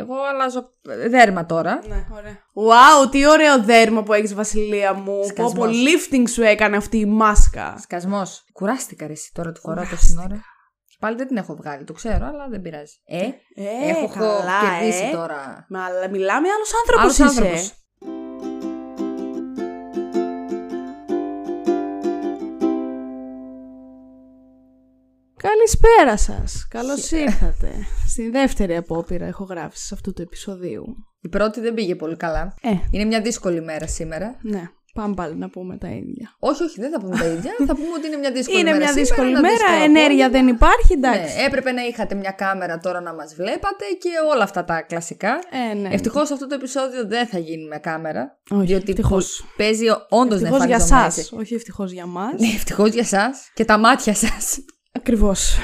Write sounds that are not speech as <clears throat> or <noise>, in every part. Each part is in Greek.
Εγώ αλλάζω δέρμα τώρα. Ναι, ωραία. Wow, τι ωραίο δέρμα που έχεις, Βασιλεία μου. Σκασμός. Πω, πω lifting σου έκανε αυτή η μάσκα. Σκασμός. Κουράστηκα ρε εσύ τώρα τη φορά τόση ώρα. Και πάλι δεν την έχω βγάλει, το ξέρω, αλλά δεν πειράζει. Ε, Ε, έχω καλά, κερδίσει ε. τώρα. Μα αλλά μιλάμε άλλος άνθρωπος Άλλος είσαι. Καλησπέρα σας. Καλώς ήρθατε <laughs> στη δεύτερη απόπειρα ηχογράφησης αυτού του επεισοδίου. Η πρώτη δεν πήγε πολύ καλά. Ε, Είναι μια δύσκολη μέρα σήμερα. ναι, πάμε πάλι να πούμε τα ίδια. Όχι, όχι, δεν θα πούμε τα ίδια. <laughs> θα πούμε ότι είναι μια δύσκολη Είναι μέρα. μια σήμερα, δύσκολη ένα μέρα, δύσκολο ενέργεια απόγευμα. δεν υπάρχει, εντάξει. Ναι, έπρεπε να είχατε μια κάμερα τώρα να μας βλέπατε και όλα αυτά τα κλασικά. Ε, ναι. Ευτυχώς αυτό το επεισόδιο δεν θα γίνει με κάμερα. Όχι, διότι ευτυχώς. που- παίζει όντως να Ευτυχώς για εμφανιζόμαστε. σας, όχι ευτυχώς για μας. Ναι, ευτυχώς για εσά και τα μάτια σας. Ακριβώς.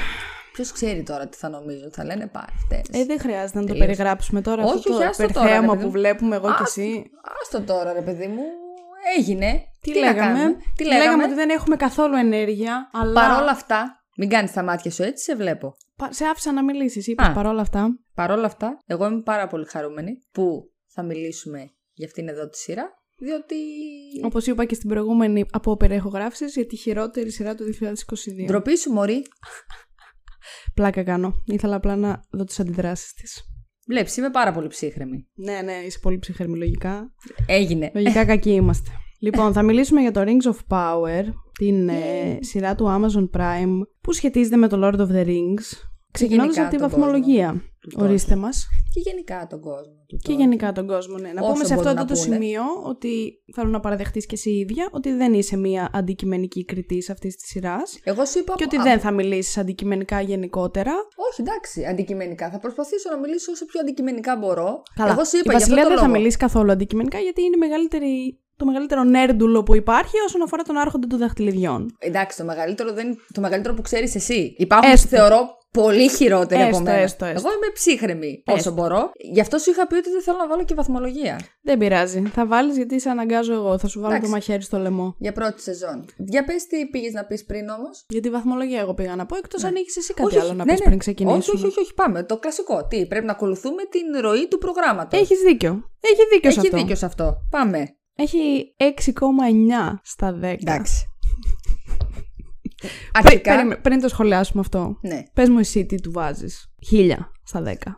Ποιος ξέρει τώρα τι θα νομίζω, θα λένε πάρε αυτές. Ε, δεν χρειάζεται να το Τελείως. περιγράψουμε τώρα Όχι, αυτό όχι, το άστο τώρα, υπερθέαμα ρε παιδί που μου. βλέπουμε εγώ και Άστο. εσύ. Άστο τώρα, ρε παιδί μου. Έγινε. Τι, να λέγαμε; κάνουμε, Τι λέγαμε; λέγαμε. ότι δεν έχουμε καθόλου ενέργεια, αλλά Παρόλα αυτά, μην κάνεις τα μάτια σου έτσι, σε βλέπω. Πα- σε άφησα να μιλήσεις, είπες Α. παρόλα αυτά. Παρόλα αυτά, εγώ είμαι πάρα πολύ χαρούμενη που θα μιλήσουμε για αυτήν εδώ τη σειρά. Διότι. Όπως είπα και στην προηγούμενη απόπειρα ηχογράφησης για τη χειρότερη σειρά του 2022. Ντροπή σου, Μωρή. Πλάκα κάνω. Ήθελα απλά να δω τις αντιδράσεις της. Βλέπεις, είμαι πάρα πολύ ψύχρεμη. Ναι, ναι, είσαι πολύ ψυχρέμη λογικά. Έγινε. Λογικά <laughs> κακοί είμαστε. λοιπόν, θα μιλήσουμε για το Rings of Power, την ε, σειρά του Amazon Prime που σχετίζεται με το Lord of the Rings. Ξεκινώντας γενικά από τη τον βαθμολογία. κόσμο. Ορίστε μας. Και γενικά τον κόσμο του. Και τώρα. γενικά τον κόσμο, ναι. Να Όσο πούμε σε αυτό μπορούν εδώ να το πούνε. σημείο ότι θέλω να παραδεχτείς και εσύ ίδια ότι δεν είσαι μία αντικειμενική κριτής αυτής της σειράς Εγώ σου είπα. και ότι α, δεν θα μιλήσεις αντικειμενικά γενικότερα. Όχι, εντάξει, αντικειμενικά. Θα προσπαθήσω να μιλήσω όσο πιο αντικειμενικά μπορώ. Καλά. Εγώ σου είπα η για αυτό Βασιλεία το δεν θα λόγο. μιλήσει καθόλου αντικειμενικά γιατί είναι η μεγαλύτερη, το μεγαλύτερο νέρντουλο που υπάρχει όσον αφορά τον άρχοντα των δαχτυλιδιών. Εντάξει, το μεγαλύτερο, δεν... το μεγαλύτερο που ξέρεις εσύ. Υπάρχουν, Έστω. θεωρώ, πολύ χειρότεροι Έστω, από μένα. έστω, έστω. Εγώ είμαι ψύχρεμη όσο Έστω. μπορώ. Γι' αυτό σου είχα πει ότι δεν θέλω να βάλω και βαθμολογία. Δεν πειράζει. Θα βάλεις γιατί σε αναγκάζω εγώ. Θα σου βάλω Εντάξει. το μαχαίρι στο λαιμό. Για πρώτη σεζόν. Για πες τι πήγες να πεις πριν όμως. Γιατί βαθμολογία εγώ πήγα να πω, εκτός αν έχεις εσύ κάτι Όχι, άλλο όχι, να ναι, πεις ναι. πριν ξεκινήσουμε. Όχι, όχι, όχι, όχι, πάμε. Το κλασικό. Τι, πρέπει να ακολουθούμε την ροή του προγράμματος. Έχεις δίκιο. Έχει δίκιο σε Έχει αυτό. δίκιο σε αυτό. Πάμε. Έχει 6,9 στα 10. Εντάξει. Πρι- Αρχικά. περίμενε, πριν το σχολιάσουμε αυτό, Ναι. πες μου εσύ τι του βάζεις. 1000 στα 10.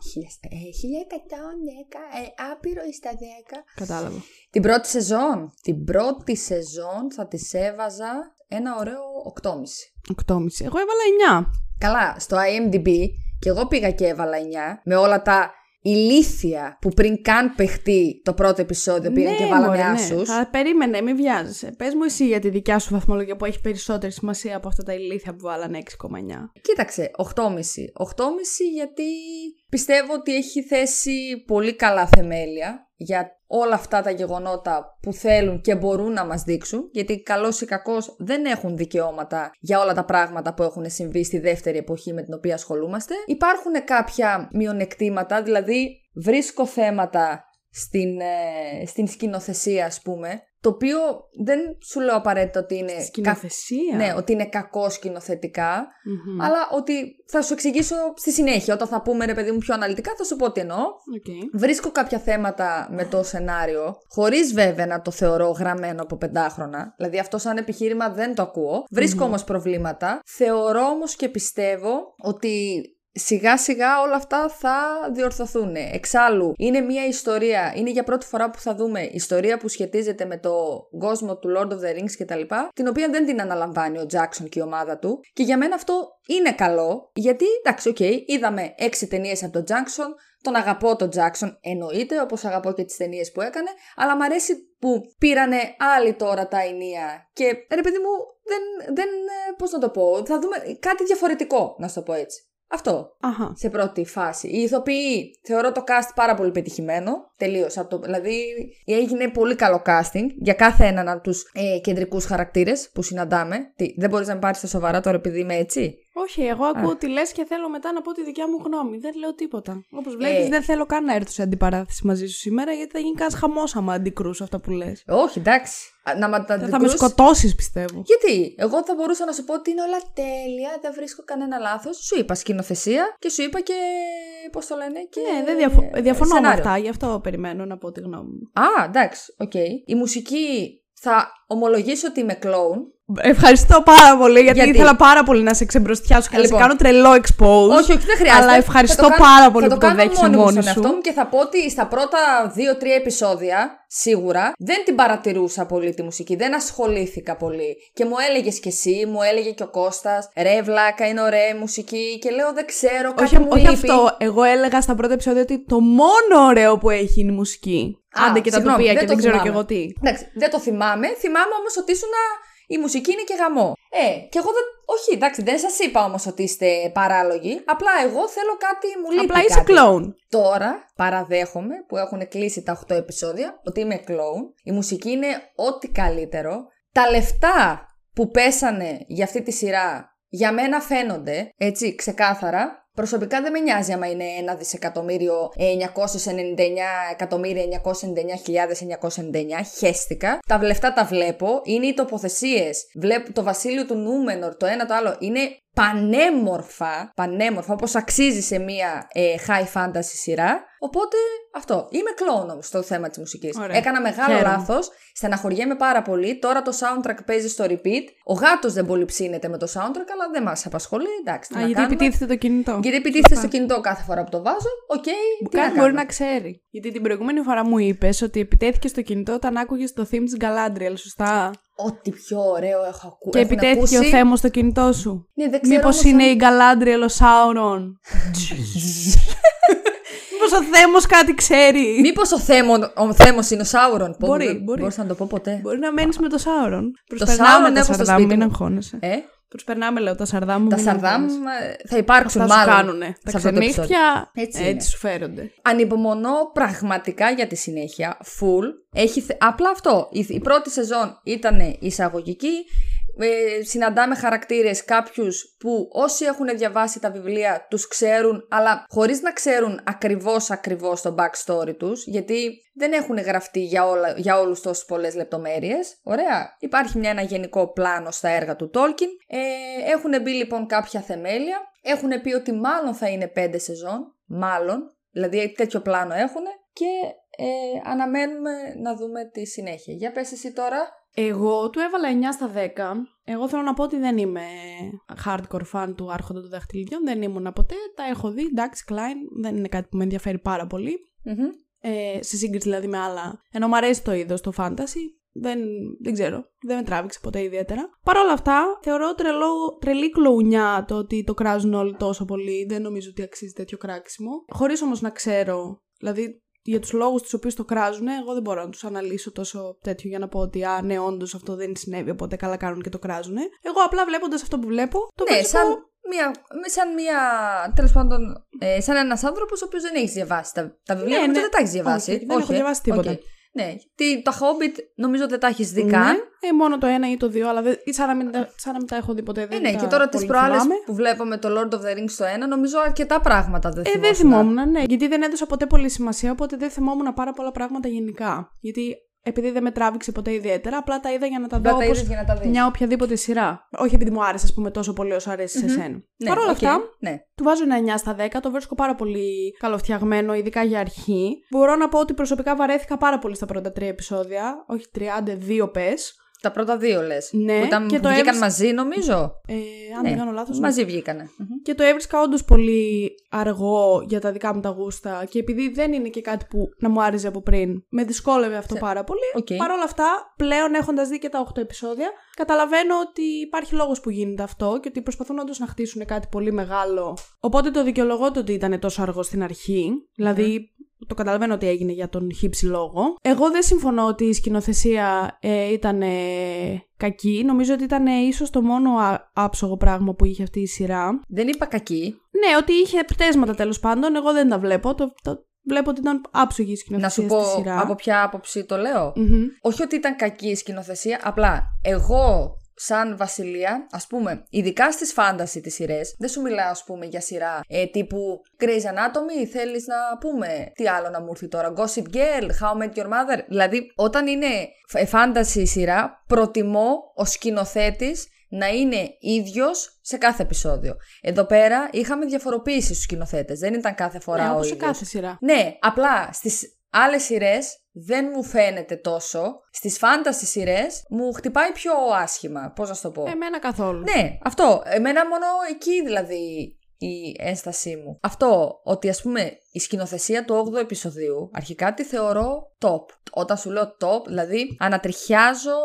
1110, ε, άπειρο στα 10. Κατάλαβα. Την πρώτη σεζόν. Την πρώτη σεζόν θα τη έβαζα ένα ωραίο 8,5. 8,5. Εγώ έβαλα 9. Καλά, στο IMDb και εγώ πήγα και έβαλα 9 με όλα τα ηλίθια που πριν καν παιχτεί το πρώτο επεισόδιο πήγαν και βάλανε μωρέ, ναι. άσους. Θα περίμενε, μην βιάζεσαι. Πες μου εσύ για τη δικιά σου βαθμολογία που έχει περισσότερη σημασία από αυτά τα ηλίθια που βάλανε 6,9. Κοίταξε, 8,5. 8,5 γιατί πιστεύω ότι έχει θέσει πολύ καλά θεμέλια για όλα αυτά τα γεγονότα που θέλουν και μπορούν να μας δείξουν, γιατί καλός ή κακός δεν έχουν δικαιώματα για όλα τα πράγματα που έχουν συμβεί στη δεύτερη εποχή με την οποία ασχολούμαστε. Υπάρχουν κάποια μειονεκτήματα, δηλαδή βρίσκω θέματα στην, ε, στην σκηνοθεσία ας πούμε, το οποίο δεν σου λέω απαραίτητα ότι είναι... κα- Σκηνοθεσία. Ναι, ότι είναι κακό σκηνοθετικά, Μμμ. αλλά ότι θα σου εξηγήσω στη συνέχεια. Όταν θα πούμε ρε παιδί μου πιο αναλυτικά, θα σου πω τι εννοώ. Οκ. Βρίσκω κάποια θέματα με το σενάριο, χωρίς βέβαια να το θεωρώ γραμμένο από πεντάχρονα. Δηλαδή, αυτό σαν επιχείρημα δεν το ακούω. Βρίσκω όμως προβλήματα. Θεωρώ όμως και πιστεύω ότι σιγά σιγά όλα αυτά θα διορθωθούν. Εξάλλου, είναι μια ιστορία, είναι για πρώτη φορά που θα δούμε ιστορία που σχετίζεται με το κόσμο του Lord of the Rings κτλ. Την οποία δεν την αναλαμβάνει ο Jackson και η ομάδα του. Και για μένα αυτό είναι καλό, γιατί εντάξει, οκ, είδαμε έξι ταινίες από τον Jackson, τον αγαπώ τον Jackson, εννοείται, όπως αγαπώ και τις ταινίες που έκανε, αλλά μ' αρέσει που πήρανε άλλοι τώρα τα ηνία. Και ρε παιδί μου, δεν, δεν πώς να το πω, θα δούμε κάτι διαφορετικό, να σου το πω έτσι. Αυτό Αχα. σε πρώτη φάση. Οι ηθοποιοί θεωρώ το cast πάρα πολύ πετυχημένο. Τελείως. Δηλαδή έγινε πολύ καλό casting για κάθε έναν από τους ε, κεντρικούς χαρακτήρες που συναντάμε. Τι, δεν μπορείς να με πάρεις στα σοβαρά τώρα επειδή είμαι έτσι; Όχι, εγώ ακούω τι λες και θέλω μετά να πω τη δικιά μου γνώμη. Δεν λέω τίποτα. Όπως βλέπεις, Ε. δεν θέλω καν να έρθω σε αντιπαράθεση μαζί σου σήμερα, γιατί θα γίνει κανένα χαμός άμα αντικρούσω αυτά που λες. Όχι, εντάξει. Α, Να μα τα Θα, θα με αντικρούσεις- σκοτώσεις, πιστεύω. Γιατί, εγώ θα μπορούσα να σου πω ότι είναι όλα τέλεια, δεν βρίσκω κανένα λάθος. Σου είπα σκηνοθεσία και σου είπα και. Πώς το λένε, και. Ναι, δεν διαφο- διαφωνώ με σενάριο. αυτά, γι' αυτό περιμένω να πω τη γνώμη μου. Α, εντάξει, οκ. Η μουσική θα ομολογήσω ότι είμαι κλόουν. Ευχαριστώ πάρα πολύ, γιατί, Γιατί; ήθελα πάρα πολύ να σε ξεμπροστιάσω και να Λοιπόν. σε κάνω τρελό expose. Όχι, όχι, δεν χρειάζεται. Αλλά ευχαριστώ Θα το κάνω- πάρα πολύ θα που το κάνω δέχεσαι μόνη μου μόνη στον σου. εαυτό μου και θα πω ότι στα πρώτα δύο-τρία επεισόδια, σίγουρα, δεν την παρατηρούσα πολύ τη μουσική. Δεν ασχολήθηκα πολύ. Και μου έλεγες κι εσύ, μου έλεγε και ο Κώστας, ρε βλάκα, είναι ωραία η μουσική. Και λέω, δεν ξέρω, κάτι Όχι, μου όχι λείπει. αυτό. Εγώ έλεγα στα πρώτα επεισόδια ότι το μόνο ωραίο που έχει είναι η μουσική. Α, Άντε και τα συγγνώμη, τοπία δεν και το δεν ξέρω κι θυμάμαι. εγώ τι. Εντάξει, δεν το θυμάμαι. Θυμάμαι όμως ότι ήσουν. Η μουσική είναι και γαμό. Ε, και εγώ δεν. Όχι, εντάξει, δεν σας είπα όμως ότι είστε παράλογοι. Απλά εγώ θέλω κάτι μου λείπει. Απλά είσαι κάτι. κλόουν. Τώρα παραδέχομαι που έχουν κλείσει τα 8 επεισόδια ότι είμαι κλόουν. Η μουσική είναι ό,τι καλύτερο. Τα λεφτά που πέσανε για αυτή τη σειρά για μένα φαίνονται, έτσι, ξεκάθαρα. Προσωπικά δεν με νοιάζει άμα είναι 1 δισεκατομμύριο ε, 999 εκατομμύρια 999.999. Χέστηκα. Τα λεφτά τα βλέπω. Είναι οι τοποθεσίες. Βλέπω το βασίλειο του Νούμενορ, το ένα το άλλο. Είναι πανέμορφα. Πανέμορφα, όπως αξίζει σε μια ε, high fantasy σειρά. Οπότε αυτό. Είμαι κλόουν όμως στο θέμα της μουσικής. Ωραία. Έκανα μεγάλο Χαίρομαι. λάθος. Στεναχωριέμαι πάρα πολύ. Τώρα το soundtrack παίζει στο repeat. Ο γάτος δεν πολύ ψήνεται με το soundtrack, αλλά δεν μας απασχολεί. Εντάξει, τι Α, να γιατί κάνουμε. επιτίθεται το κινητό. Γιατί επιτίθεται στο κινητό κάθε φορά που το βάζω. Οκ, Που τι να κάτι μπορεί κάνουμε. να ξέρει. Γιατί την προηγούμενη φορά μου είπες ότι επιτέθηκε στο κινητό όταν άκουγες το theme της Galadriel, σωστά; Ό,τι πιο ωραίο έχω ακού... Και έχουν επιτέθηκε ακούσει. ο Θέμος στο κινητό σου. Ναι, δεν ξέρω Μήπως όμως είναι αν- η Galadriel ο Sauron. Μήπως ο Θέμος κάτι ξέρει. Μήπως ο, θέμο, ο θέμος είναι ο Σάουρον; Πω, Μπορεί, δεν μπορεί. μπορούσα να το πω ποτέ. Μπορεί να μένεις με το Sauron. Sauron Προσπερνάμε τα έχω στο σαρδάμ, σπίτι μην μου. αγχώνεσαι. Ε, Προσπερνάμε, λέω, τα σαρδάμ. τα μην Σαρδάμ αγχώνεσαι. ε, θα υπάρξουν Αυτά σου μάλλον. κάνουνε. Τα σε αυτό το επεισόδιο. ξενύχτια Έτσι έτσι, είναι. σου φέρονται. Ανυπομονώ πραγματικά για τη συνέχεια. Full. Έχει, θε- απλά αυτό. Η, η πρώτη σεζόν ήταν εισαγωγική. Ε, συναντάμε χαρακτήρες κάποιους που όσοι έχουν διαβάσει τα βιβλία τους ξέρουν αλλά χωρίς να ξέρουν ακριβώς ακριβώς το backstory τους γιατί δεν έχουν γραφτεί για, όλα, για όλους τόσες πολλές λεπτομέρειες. Ωραία. Υπάρχει μια, ένα γενικό πλάνο στα έργα του Tolkien. Ε, έχουν μπει λοιπόν κάποια θεμέλια. Έχουν πει ότι μάλλον θα είναι πέντε σεζόν. Μάλλον. Δηλαδή τέτοιο πλάνο έχουν και ε, αναμένουμε να δούμε τη συνέχεια. Για πες εσύ τώρα. Εγώ του έβαλα 9 στα 10. Εγώ θέλω να πω ότι δεν είμαι hardcore fan του Άρχοντα των Δαχτυλιδιών. Δεν ήμουν ποτέ. Τα έχω δει. Εντάξει, Klein δεν είναι κάτι που με ενδιαφέρει πάρα πολύ. Μμμ. Ε, σε σύγκριση δηλαδή με άλλα. Ενώ μου αρέσει το είδος το fantasy. Δεν, δεν ξέρω. Δεν με τράβηξε ποτέ ιδιαίτερα. Παρ' όλα αυτά, θεωρώ τρελό, τρελή κλοουνιά το ότι το κράζουν όλοι τόσο πολύ. Δεν νομίζω ότι αξίζει τέτοιο κράξιμο. Χωρίς όμως να ξέρω. Δηλαδή, για τους λόγους τους οποίους το κράζουν, εγώ δεν μπορώ να τους αναλύσω τόσο τέτοιο για να πω ότι Α, ναι, όντως αυτό δεν συνέβη, οπότε καλά κάνουν και το κράζουν. Εγώ απλά βλέποντας αυτό που βλέπω, το ναι, βρίσκω- σαν μια, σαν μια, τέλος πάντων, ε, σαν ένας άνθρωπος ο οποίος δεν έχεις διαβάσει τα, τα βιβλία, Ναι, νομίζω ναι. δεν τα έχεις διαβάσει. Όχι, δεν έχω ε. διαβάσει τίποτα. Οκ. Ναι, τι, τα Hobbit νομίζω δεν τα έχεις δει Ναι, καν. ε, μόνο το ένα ή το δύο, αλλά δεν, ή σαν, να μην, τα- σαν να μην τα έχω δει ποτέ. Ε, Δεν ναι, τα και τώρα τις πολύ προάλλες θυμάμαι. που βλέπουμε το Lord of the Rings στο ένα, νομίζω αρκετά πράγματα δεν Ε, θυμόσουν. δεν θυμόμουν, ναι. Γιατί δεν έδωσα ποτέ πολύ σημασία, οπότε δεν θυμόμουν πάρα πολλά πράγματα γενικά. Γιατί επειδή δεν με τράβηξε ποτέ ιδιαίτερα, απλά τα είδα για να τα Δεν δω τα όπως είδες για να τα δεις. μια οποιαδήποτε σειρά. Όχι επειδή μου άρεσε, ας πούμε, τόσο πολύ όσο αρέσει σε σένα. Ναι, Παρ' όλα οκ, αυτά, Ναι. του βάζω ένα 9 στα 10, το βρίσκω πάρα πολύ καλοφτιαγμένο, ειδικά για αρχή. Μπορώ να πω ότι προσωπικά βαρέθηκα πάρα πολύ στα πρώτα τρία επεισόδια. Όχι 32 πες. Τα πρώτα δύο λες. Ναι, που ήταν, και το βγήκαν έβρισκα- μαζί νομίζω. Ε, αν Ναι, δεν κάνω λάθος. Μαζί βγήκανε. Μμμ. Και το έβρισκα όντως πολύ αργό για τα δικά μου τα γούστα. Και επειδή δεν είναι και κάτι που να μου άρεσε από πριν, με δυσκόλευε αυτό Σε- πάρα πολύ. Οκ. Παρ' όλα αυτά, πλέον έχοντας δει και τα 8 επεισόδια, καταλαβαίνω ότι υπάρχει λόγος που γίνεται αυτό και ότι προσπαθούν όντως να χτίσουν κάτι πολύ μεγάλο. Οπότε το δικαιολογώ το ότι ήταν τόσο αργό στην αρχή. Δηλαδή, το καταλαβαίνω ότι έγινε για τον χύψη λόγο. Εγώ δεν συμφωνώ ότι η σκηνοθεσία ε, ήταν ε, κακή. Νομίζω ότι ήταν ε, ίσως το μόνο α- άψογο πράγμα που είχε αυτή η σειρά. Δεν είπα κακή. Ναι, ότι είχε πτέσματα τέλος πάντων. Εγώ δεν τα βλέπω. Το, το, βλέπω ότι ήταν άψογη η Να σκηνοθεσία σου πω στη σειρά. από ποια άποψη το λέω. Μμμ. Όχι ότι ήταν κακή η σκηνοθεσία, απλά εγώ σαν βασιλεία, ας πούμε, ειδικά στις φάνταση τις σειρές, δεν σου μιλάω, ας πούμε, για σειρά ε, τύπου Grey's Anatomy, θέλεις να πούμε. Τι άλλο να μου έρθει τώρα, Gossip Girl, How I Met Your Mother. Δηλαδή, όταν είναι φάνταση σειρά, προτιμώ ο σκηνοθέτης να είναι ίδιος σε κάθε επεισόδιο. Εδώ πέρα είχαμε διαφοροποίηση στους σκηνοθέτες. Δεν ήταν κάθε φορά Ναι, ο όπως σε ίδιος. κάθε σειρά. Ναι, απλά στις άλλες σειρές δεν μου φαίνεται τόσο. Στις φάνταση σειρές μου χτυπάει πιο άσχημα. Πώς να σου το πω. Εμένα καθόλου. Ναι, αυτό. Εμένα μόνο εκεί δηλαδή η ένστασή μου. Αυτό ότι ας πούμε η σκηνοθεσία του 8ου επεισοδίου αρχικά τη θεωρώ top. Όταν σου λέω top, δηλαδή ανατριχιάζω,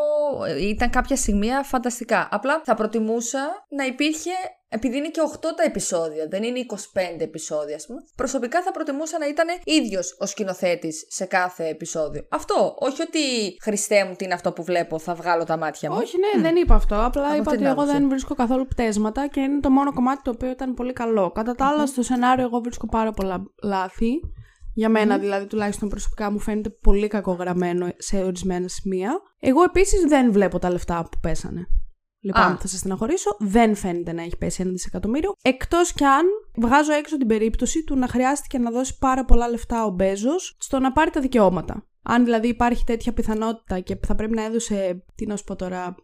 ε, ήταν κάποια σημεία φανταστικά. Απλά θα προτιμούσα να υπήρχε, επειδή είναι και 8 τα επεισόδια, δεν είναι 25 επεισόδια, ας πούμε. Προσωπικά θα προτιμούσα να ήταν ίδιος ο σκηνοθέτης σε κάθε επεισόδιο. Αυτό, όχι ότι Χριστέ μου τι είναι αυτό που βλέπω, θα βγάλω τα μάτια μου. Όχι, ναι, δεν είπα αυτό. Απλά Από είπα αυτή ότι την εγώ άποψη. δεν βρίσκω καθόλου πτέσματα και είναι το μόνο κομμάτι το οποίο ήταν πολύ καλό. Κατά τα άλλα, στο σενάριο, εγώ βρίσκω πάρα πολλά λάθη. Για μενα δηλαδή, τουλάχιστον προσωπικά μου φαίνεται πολύ κακογραμμένο σε ορισμένα σημεία. Εγώ επίσης δεν βλέπω τα λεφτά που πέσανε. Λοιπόν, Α. θα σας στεναχωρήσω. Δεν φαίνεται να έχει πέσει ένα δισεκατομμύριο. Εκτός κι αν βγάζω έξω την περίπτωση του να χρειάστηκε να δώσει πάρα πολλά λεφτά ο Μπέζος στο να πάρει τα δικαιώματα. Αν δηλαδή υπάρχει τέτοια πιθανότητα και θα πρέπει να έδωσε, τι να σου πω τώρα,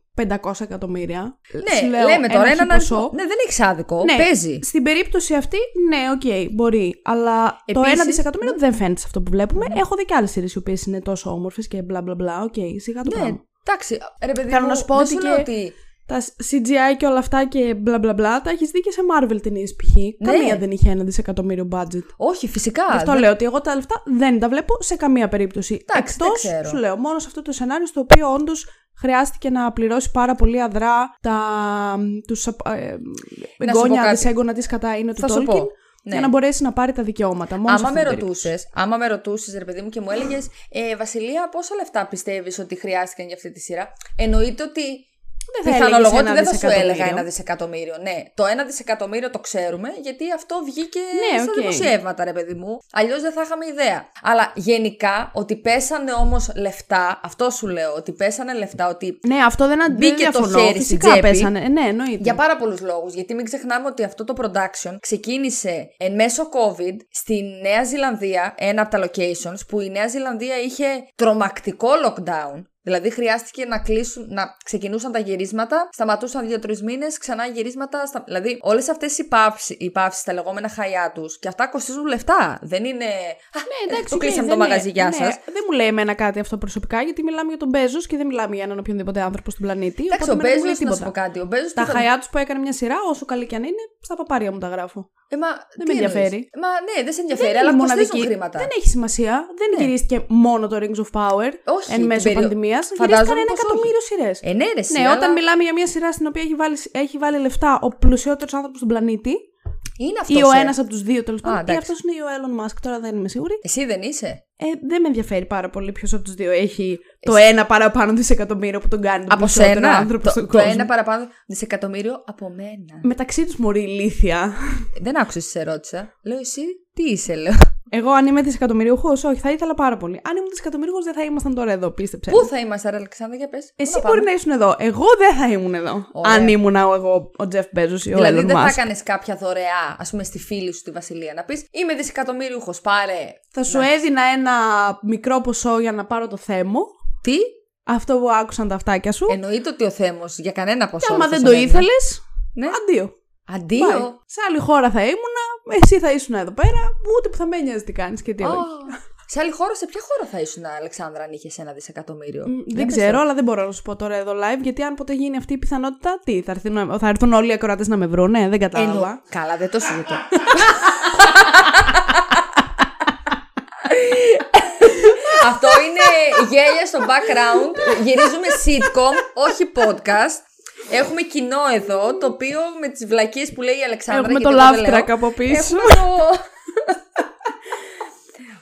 500 εκατομμύρια. Ναι, σου λέω λέμε τώρα ένα έναν χι ποσό. αριθμό. Ναι, δεν έχεις άδικο. Ναι, Παίζει. Στην περίπτωση αυτή, ναι, οκ, μπορεί. Αλλά το Επίσης, 1 δισεκατομμύριο ναι. δεν φαίνεται σε αυτό που βλέπουμε. Έχω δει και άλλες σειρές οι οποίες είναι τόσο όμορφες και μπλα μπλα μπλα. Οκ, σιγά το Ναι, πράγμα. εντάξει. Ρε παιδί Θέλω μου, να σου πω δεν ότι λέω και- ότι Τα CGI και όλα αυτά και μπλα μπλα μπλα τα έχεις δει και σε Marvel ταινίες π.χ. Ναι. Καμία δεν είχε ένα δισεκατομμύριο budget. Όχι, φυσικά. Γι' αυτό δεν- λέω ότι εγώ τα λεφτά δεν τα βλέπω σε καμία περίπτωση. Εντάξει, δεν Εκτός, ξέρω. σου λέω, μόνο σε αυτό το σενάριο στο οποίο όντως χρειάστηκε να πληρώσει πάρα πολύ αδρά τα, τους ε, Να σου πω εγγόνια, κάτι. δυσέγγωνα της κατά είναι του Θα σου Tolkien πω. Ναι. για να μπορέσει να πάρει τα δικαιώματα. Μόνος σε Άμα αυτή με την περίπτωση. ρωτούσες, άμα με ρωτούσες, ρε παιδί μου, και μου έλεγες, ε, Βασιλεία, πόσα λεφτά πιστεύεις ότι χρειάστηκαν για αυτή τη σειρά; Εννοείται ότι. Δεν θα Πιθανολογώ έλεγες ότι ένα δεν θα σου έλεγα δισεκατομμύριο. ένα δισεκατομμύριο. Ναι, το ένα δισεκατομμύριο το ξέρουμε, γιατί αυτό βγήκε Ναι, στα οκ. δημοσιεύματα, ρε παιδί μου. Αλλιώς δεν θα είχαμε ιδέα. Αλλά γενικά, ότι πέσανε όμως λεφτά, αυτό σου λέω, ότι πέσανε λεφτά, ότι Ναι, αυτό δεν αντί- Μπήκε δεν το διαφωνώ. χέρι στην Φυσικά τσέπη. πέσανε. Ε, Ναι, εννοείται. Για πάρα πολλούς λόγους. Γιατί μην ξεχνάμε ότι αυτό το production ξεκίνησε εν μέσω COVID στη Νέα Ζηλανδία, ένα από τα locations, που η Νέα Ζηλανδία είχε τρομακτικό lockdown. Δηλαδή χρειάστηκε να κλείσουν, να ξεκινούσαν τα γυρίσματα, σταματούσαν δύο-τρεις μήνες, ξανά γυρίσματα. Στα... Δηλαδή, όλες αυτές οι παύσει-, οι παύσεις, τα λεγόμενα hiatus, και αυτά κοστίζουν λεφτά. Δεν είναι. Α, Ναι, εντάξει, το οκ, κλείσαμε δεν το είναι- μαγαζί, γεια ναι, σας. Δεν μου λέει εμένα κάτι αυτό προσωπικά, γιατί μιλάμε για τον Μπέζος και δεν μιλάμε για έναν οποιονδήποτε άνθρωπο στον πλανήτη. Εντάξει, οπότε ο εμένα δεν μου λέει Μπέζος, να σου πω τίποτα. κάτι. Ο Μπέζος Τα πιθα- χαϊά τους που έκανε μια σειρά, όσο καλή κι αν είναι, στα παπάρια μου τα γράφω. Ε, μα, Δεν τι με εννοείς; ενδιαφέρει. Μα ναι, δεν σε ενδιαφέρει, είναι αλλά η κοστίζουν χρήματα. Δεν έχει σημασία. Δεν Ναι. γυρίστηκε μόνο το Rings of Power Όχι, εν την μέσω περίοδο- πανδημίας. Φαντάζομαι Γυρίστηκαν ένα πως όχι. εκατομμύριο σειρές. Ε, ναι, ρε, εσύ, Ναι, αλλά όταν μιλάμε για μια σειρά στην οποία έχει βάλει, έχει βάλει λεφτά ο πλουσιότερος άνθρωπος στον πλανήτη, Είναι αυτός. ή ο ένας από τους δύο τέλος πάντων, ή εντάξει. αυτός είναι ή ο Elon Musk, τώρα δεν είμαι σίγουρη. Εσύ δεν είσαι; Ε, δεν με ενδιαφέρει πάρα πολύ ποιος από τους δύο έχει το ένα παραπάνω δισεκατομμύριο που τον κάνει τον Από πλουσιότερος σένα. άνθρωπος Το, στον το κόσμο. ένα παραπάνω δισεκατομμύριο από μένα. Μεταξύ τους μωρή ηλίθια. Δεν άκουσες τι σε ρώτησα. Λέω εσύ τι είσαι, λέω. Εγώ αν είμαι δισεκατομμυριούχος, όχι, θα ήθελα πάρα πολύ. Αν ήμουν δισεκατομμυριούχος, δεν θα ήμασταν τώρα εδώ, πίστεψε. Πού θα είμαστε, ρε Αλεξάνδρα, για πες. Εσύ μπορεί να ήσουν εδώ. Εγώ δεν θα ήμουν εδώ. Ωραία. Αν ήμουν εγώ ο Τζεφ Μπέζος ή ο Δηλαδή Elon δεν θα Musk. έκανες κάποια δωρεά, ας πούμε, στη φίλη σου τη Βασιλεία. Να πεις Είμαι δισεκατομμύριουχο, πάρε. Θα σου έδινα ένα μικρό ποσό για να πάρω το θέμο. Τι; Αυτό που άκουσαν τα αυτάκια σου. Εννοείται ότι ο Θέμος για κανένα ποσό. και άμα θα δεν σου το έδινε. ήθελες, Ναι. αντίο. Αντίο. Bye. Σε άλλη χώρα θα ήμουνα, εσύ θα ήσουν εδώ πέρα, ούτε που θα με νοιάζει τι κάνεις και τι όχι. Α, Σε άλλη χώρα, σε ποια χώρα θα ήσουν, Αλεξάνδρα, αν είχες ένα δισεκατομμύριο; Μ, Για Δεν πες ξέρω, το. αλλά δεν μπορώ να σου πω τώρα εδώ live, γιατί αν ποτέ γίνει αυτή η πιθανότητα, τι, θα έρθουν, θα έρθουν όλοι οι ακροατές να με βρουν, ναι, δεν κατάλαβα. Εννο- Καλά, δεν το συζητώ. Αυτό είναι γέλια στο background. Γυρίζουμε sitcom, όχι podcast. Έχουμε κοινό εδώ, το οποίο με τις βλακίες που λέει η Αλεξάνδρα. Έχουμε γιατί το εγώ δεν love λέω, track από πίσω. έχουμε το- <laughs>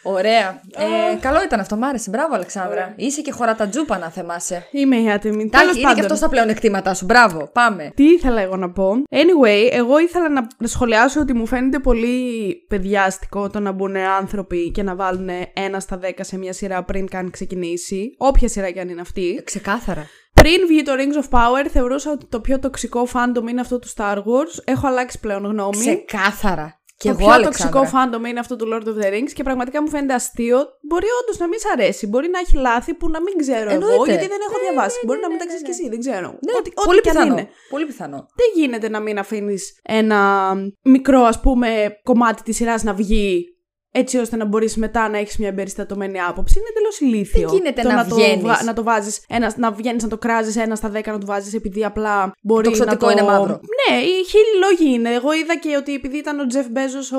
Ωραία. Ε, καλό ήταν αυτό, μ' άρεσε. Μπράβο, Αλεξάνδρα. Είσαι και χωρατατζούπα, να θυμάσαι. Είμαι η άτιμη. Εντάξει, Τέλος είναι και αυτό πάντων. στα πλεονεκτήματά σου. Μπράβο, πάμε. Τι ήθελα εγώ να πω; Anyway, εγώ ήθελα να να σχολιάσω ότι μου φαίνεται πολύ παιδιάστικο το να μπουν άνθρωποι και να βάλουν ένα στα δέκα σε μια σειρά πριν καν ξεκινήσει. Όποια σειρά κι αν είναι αυτή. Ξεκάθαρα. Πριν βγει το Rings of Power, θεωρούσα ότι το πιο τοξικό fandom είναι αυτό του Star Wars. Έχω αλλάξει πλέον γνώμη. Ξεκάθαρα. Και το εγώ, πιο Αλεξάνδρα. τοξικό fandom είναι αυτό του Lord of the Rings και πραγματικά μου φαίνεται αστείο. Μπορεί όντως να μην σ' αρέσει. Μπορεί να έχει λάθη που να μην ξέρω εγώ, Εννοείται. γιατί δεν έχω Ναι, διαβάσει. ναι, Μπορεί ναι, να μην ναι, τα ξέρεις ναι, κι εσύ, δεν ξέρω. Ναι, ό,τι, ό,τι πολύ κι αν πιθανό. είναι. Πολύ πιθανό. Δεν γίνεται να μην αφήνεις ένα μικρό, ας πούμε, κομμάτι της σειράς να βγει έτσι ώστε να μπορείς μετά να έχεις μια εμπεριστατωμένη άποψη. Είναι εντελώς ηλίθιο. Δεν γίνεται το να το, βγαίνεις. βα- να το βάζεις, να βγαίνεις να το κράζεις ένα στα δέκα να το βάζεις επειδή απλά μπορεί Το να ξωτικό το. είναι μαύρο. Ναι, οι χίλιοι λόγοι είναι. Εγώ είδα και ότι επειδή ήταν ο Τζεφ Μπέζος ο.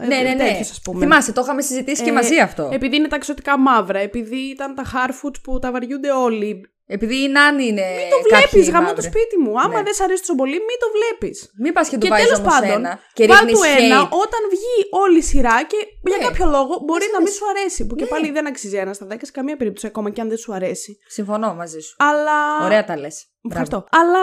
Ναι, ναι, ναι. τέτοιος, ας πούμε. Θυμάσαι, το είχαμε συζητήσει και Ε, μαζί αυτό. Επειδή είναι τα ξωτικά μαύρα, επειδή ήταν τα Harfoots που τα βαριούνται όλοι. Επειδή η Νάνη είναι. Μην το βλέπεις, γαμώ το μαύρη. σπίτι μου. Άμα Ναι. δεν σ' αρέσει τόσο πολύ, μην το βλέπεις. Μην πας και του Και βάζεις τέλος όμως πάντων, ένα. Και βάλ ρίχνεις του ένα hate. όταν βγει όλη η σειρά και για Ναι. κάποιο λόγο μπορεί σ' να μην αρέσει. σου αρέσει. Που και Ναι. πάλι δεν αξίζει ένας στα δέκα σε καμία περίπτωση, ακόμα και αν δεν σου αρέσει. Συμφωνώ μαζί σου. Αλλά. Ωραία τα λες. Ευχαριστώ. Αλλά,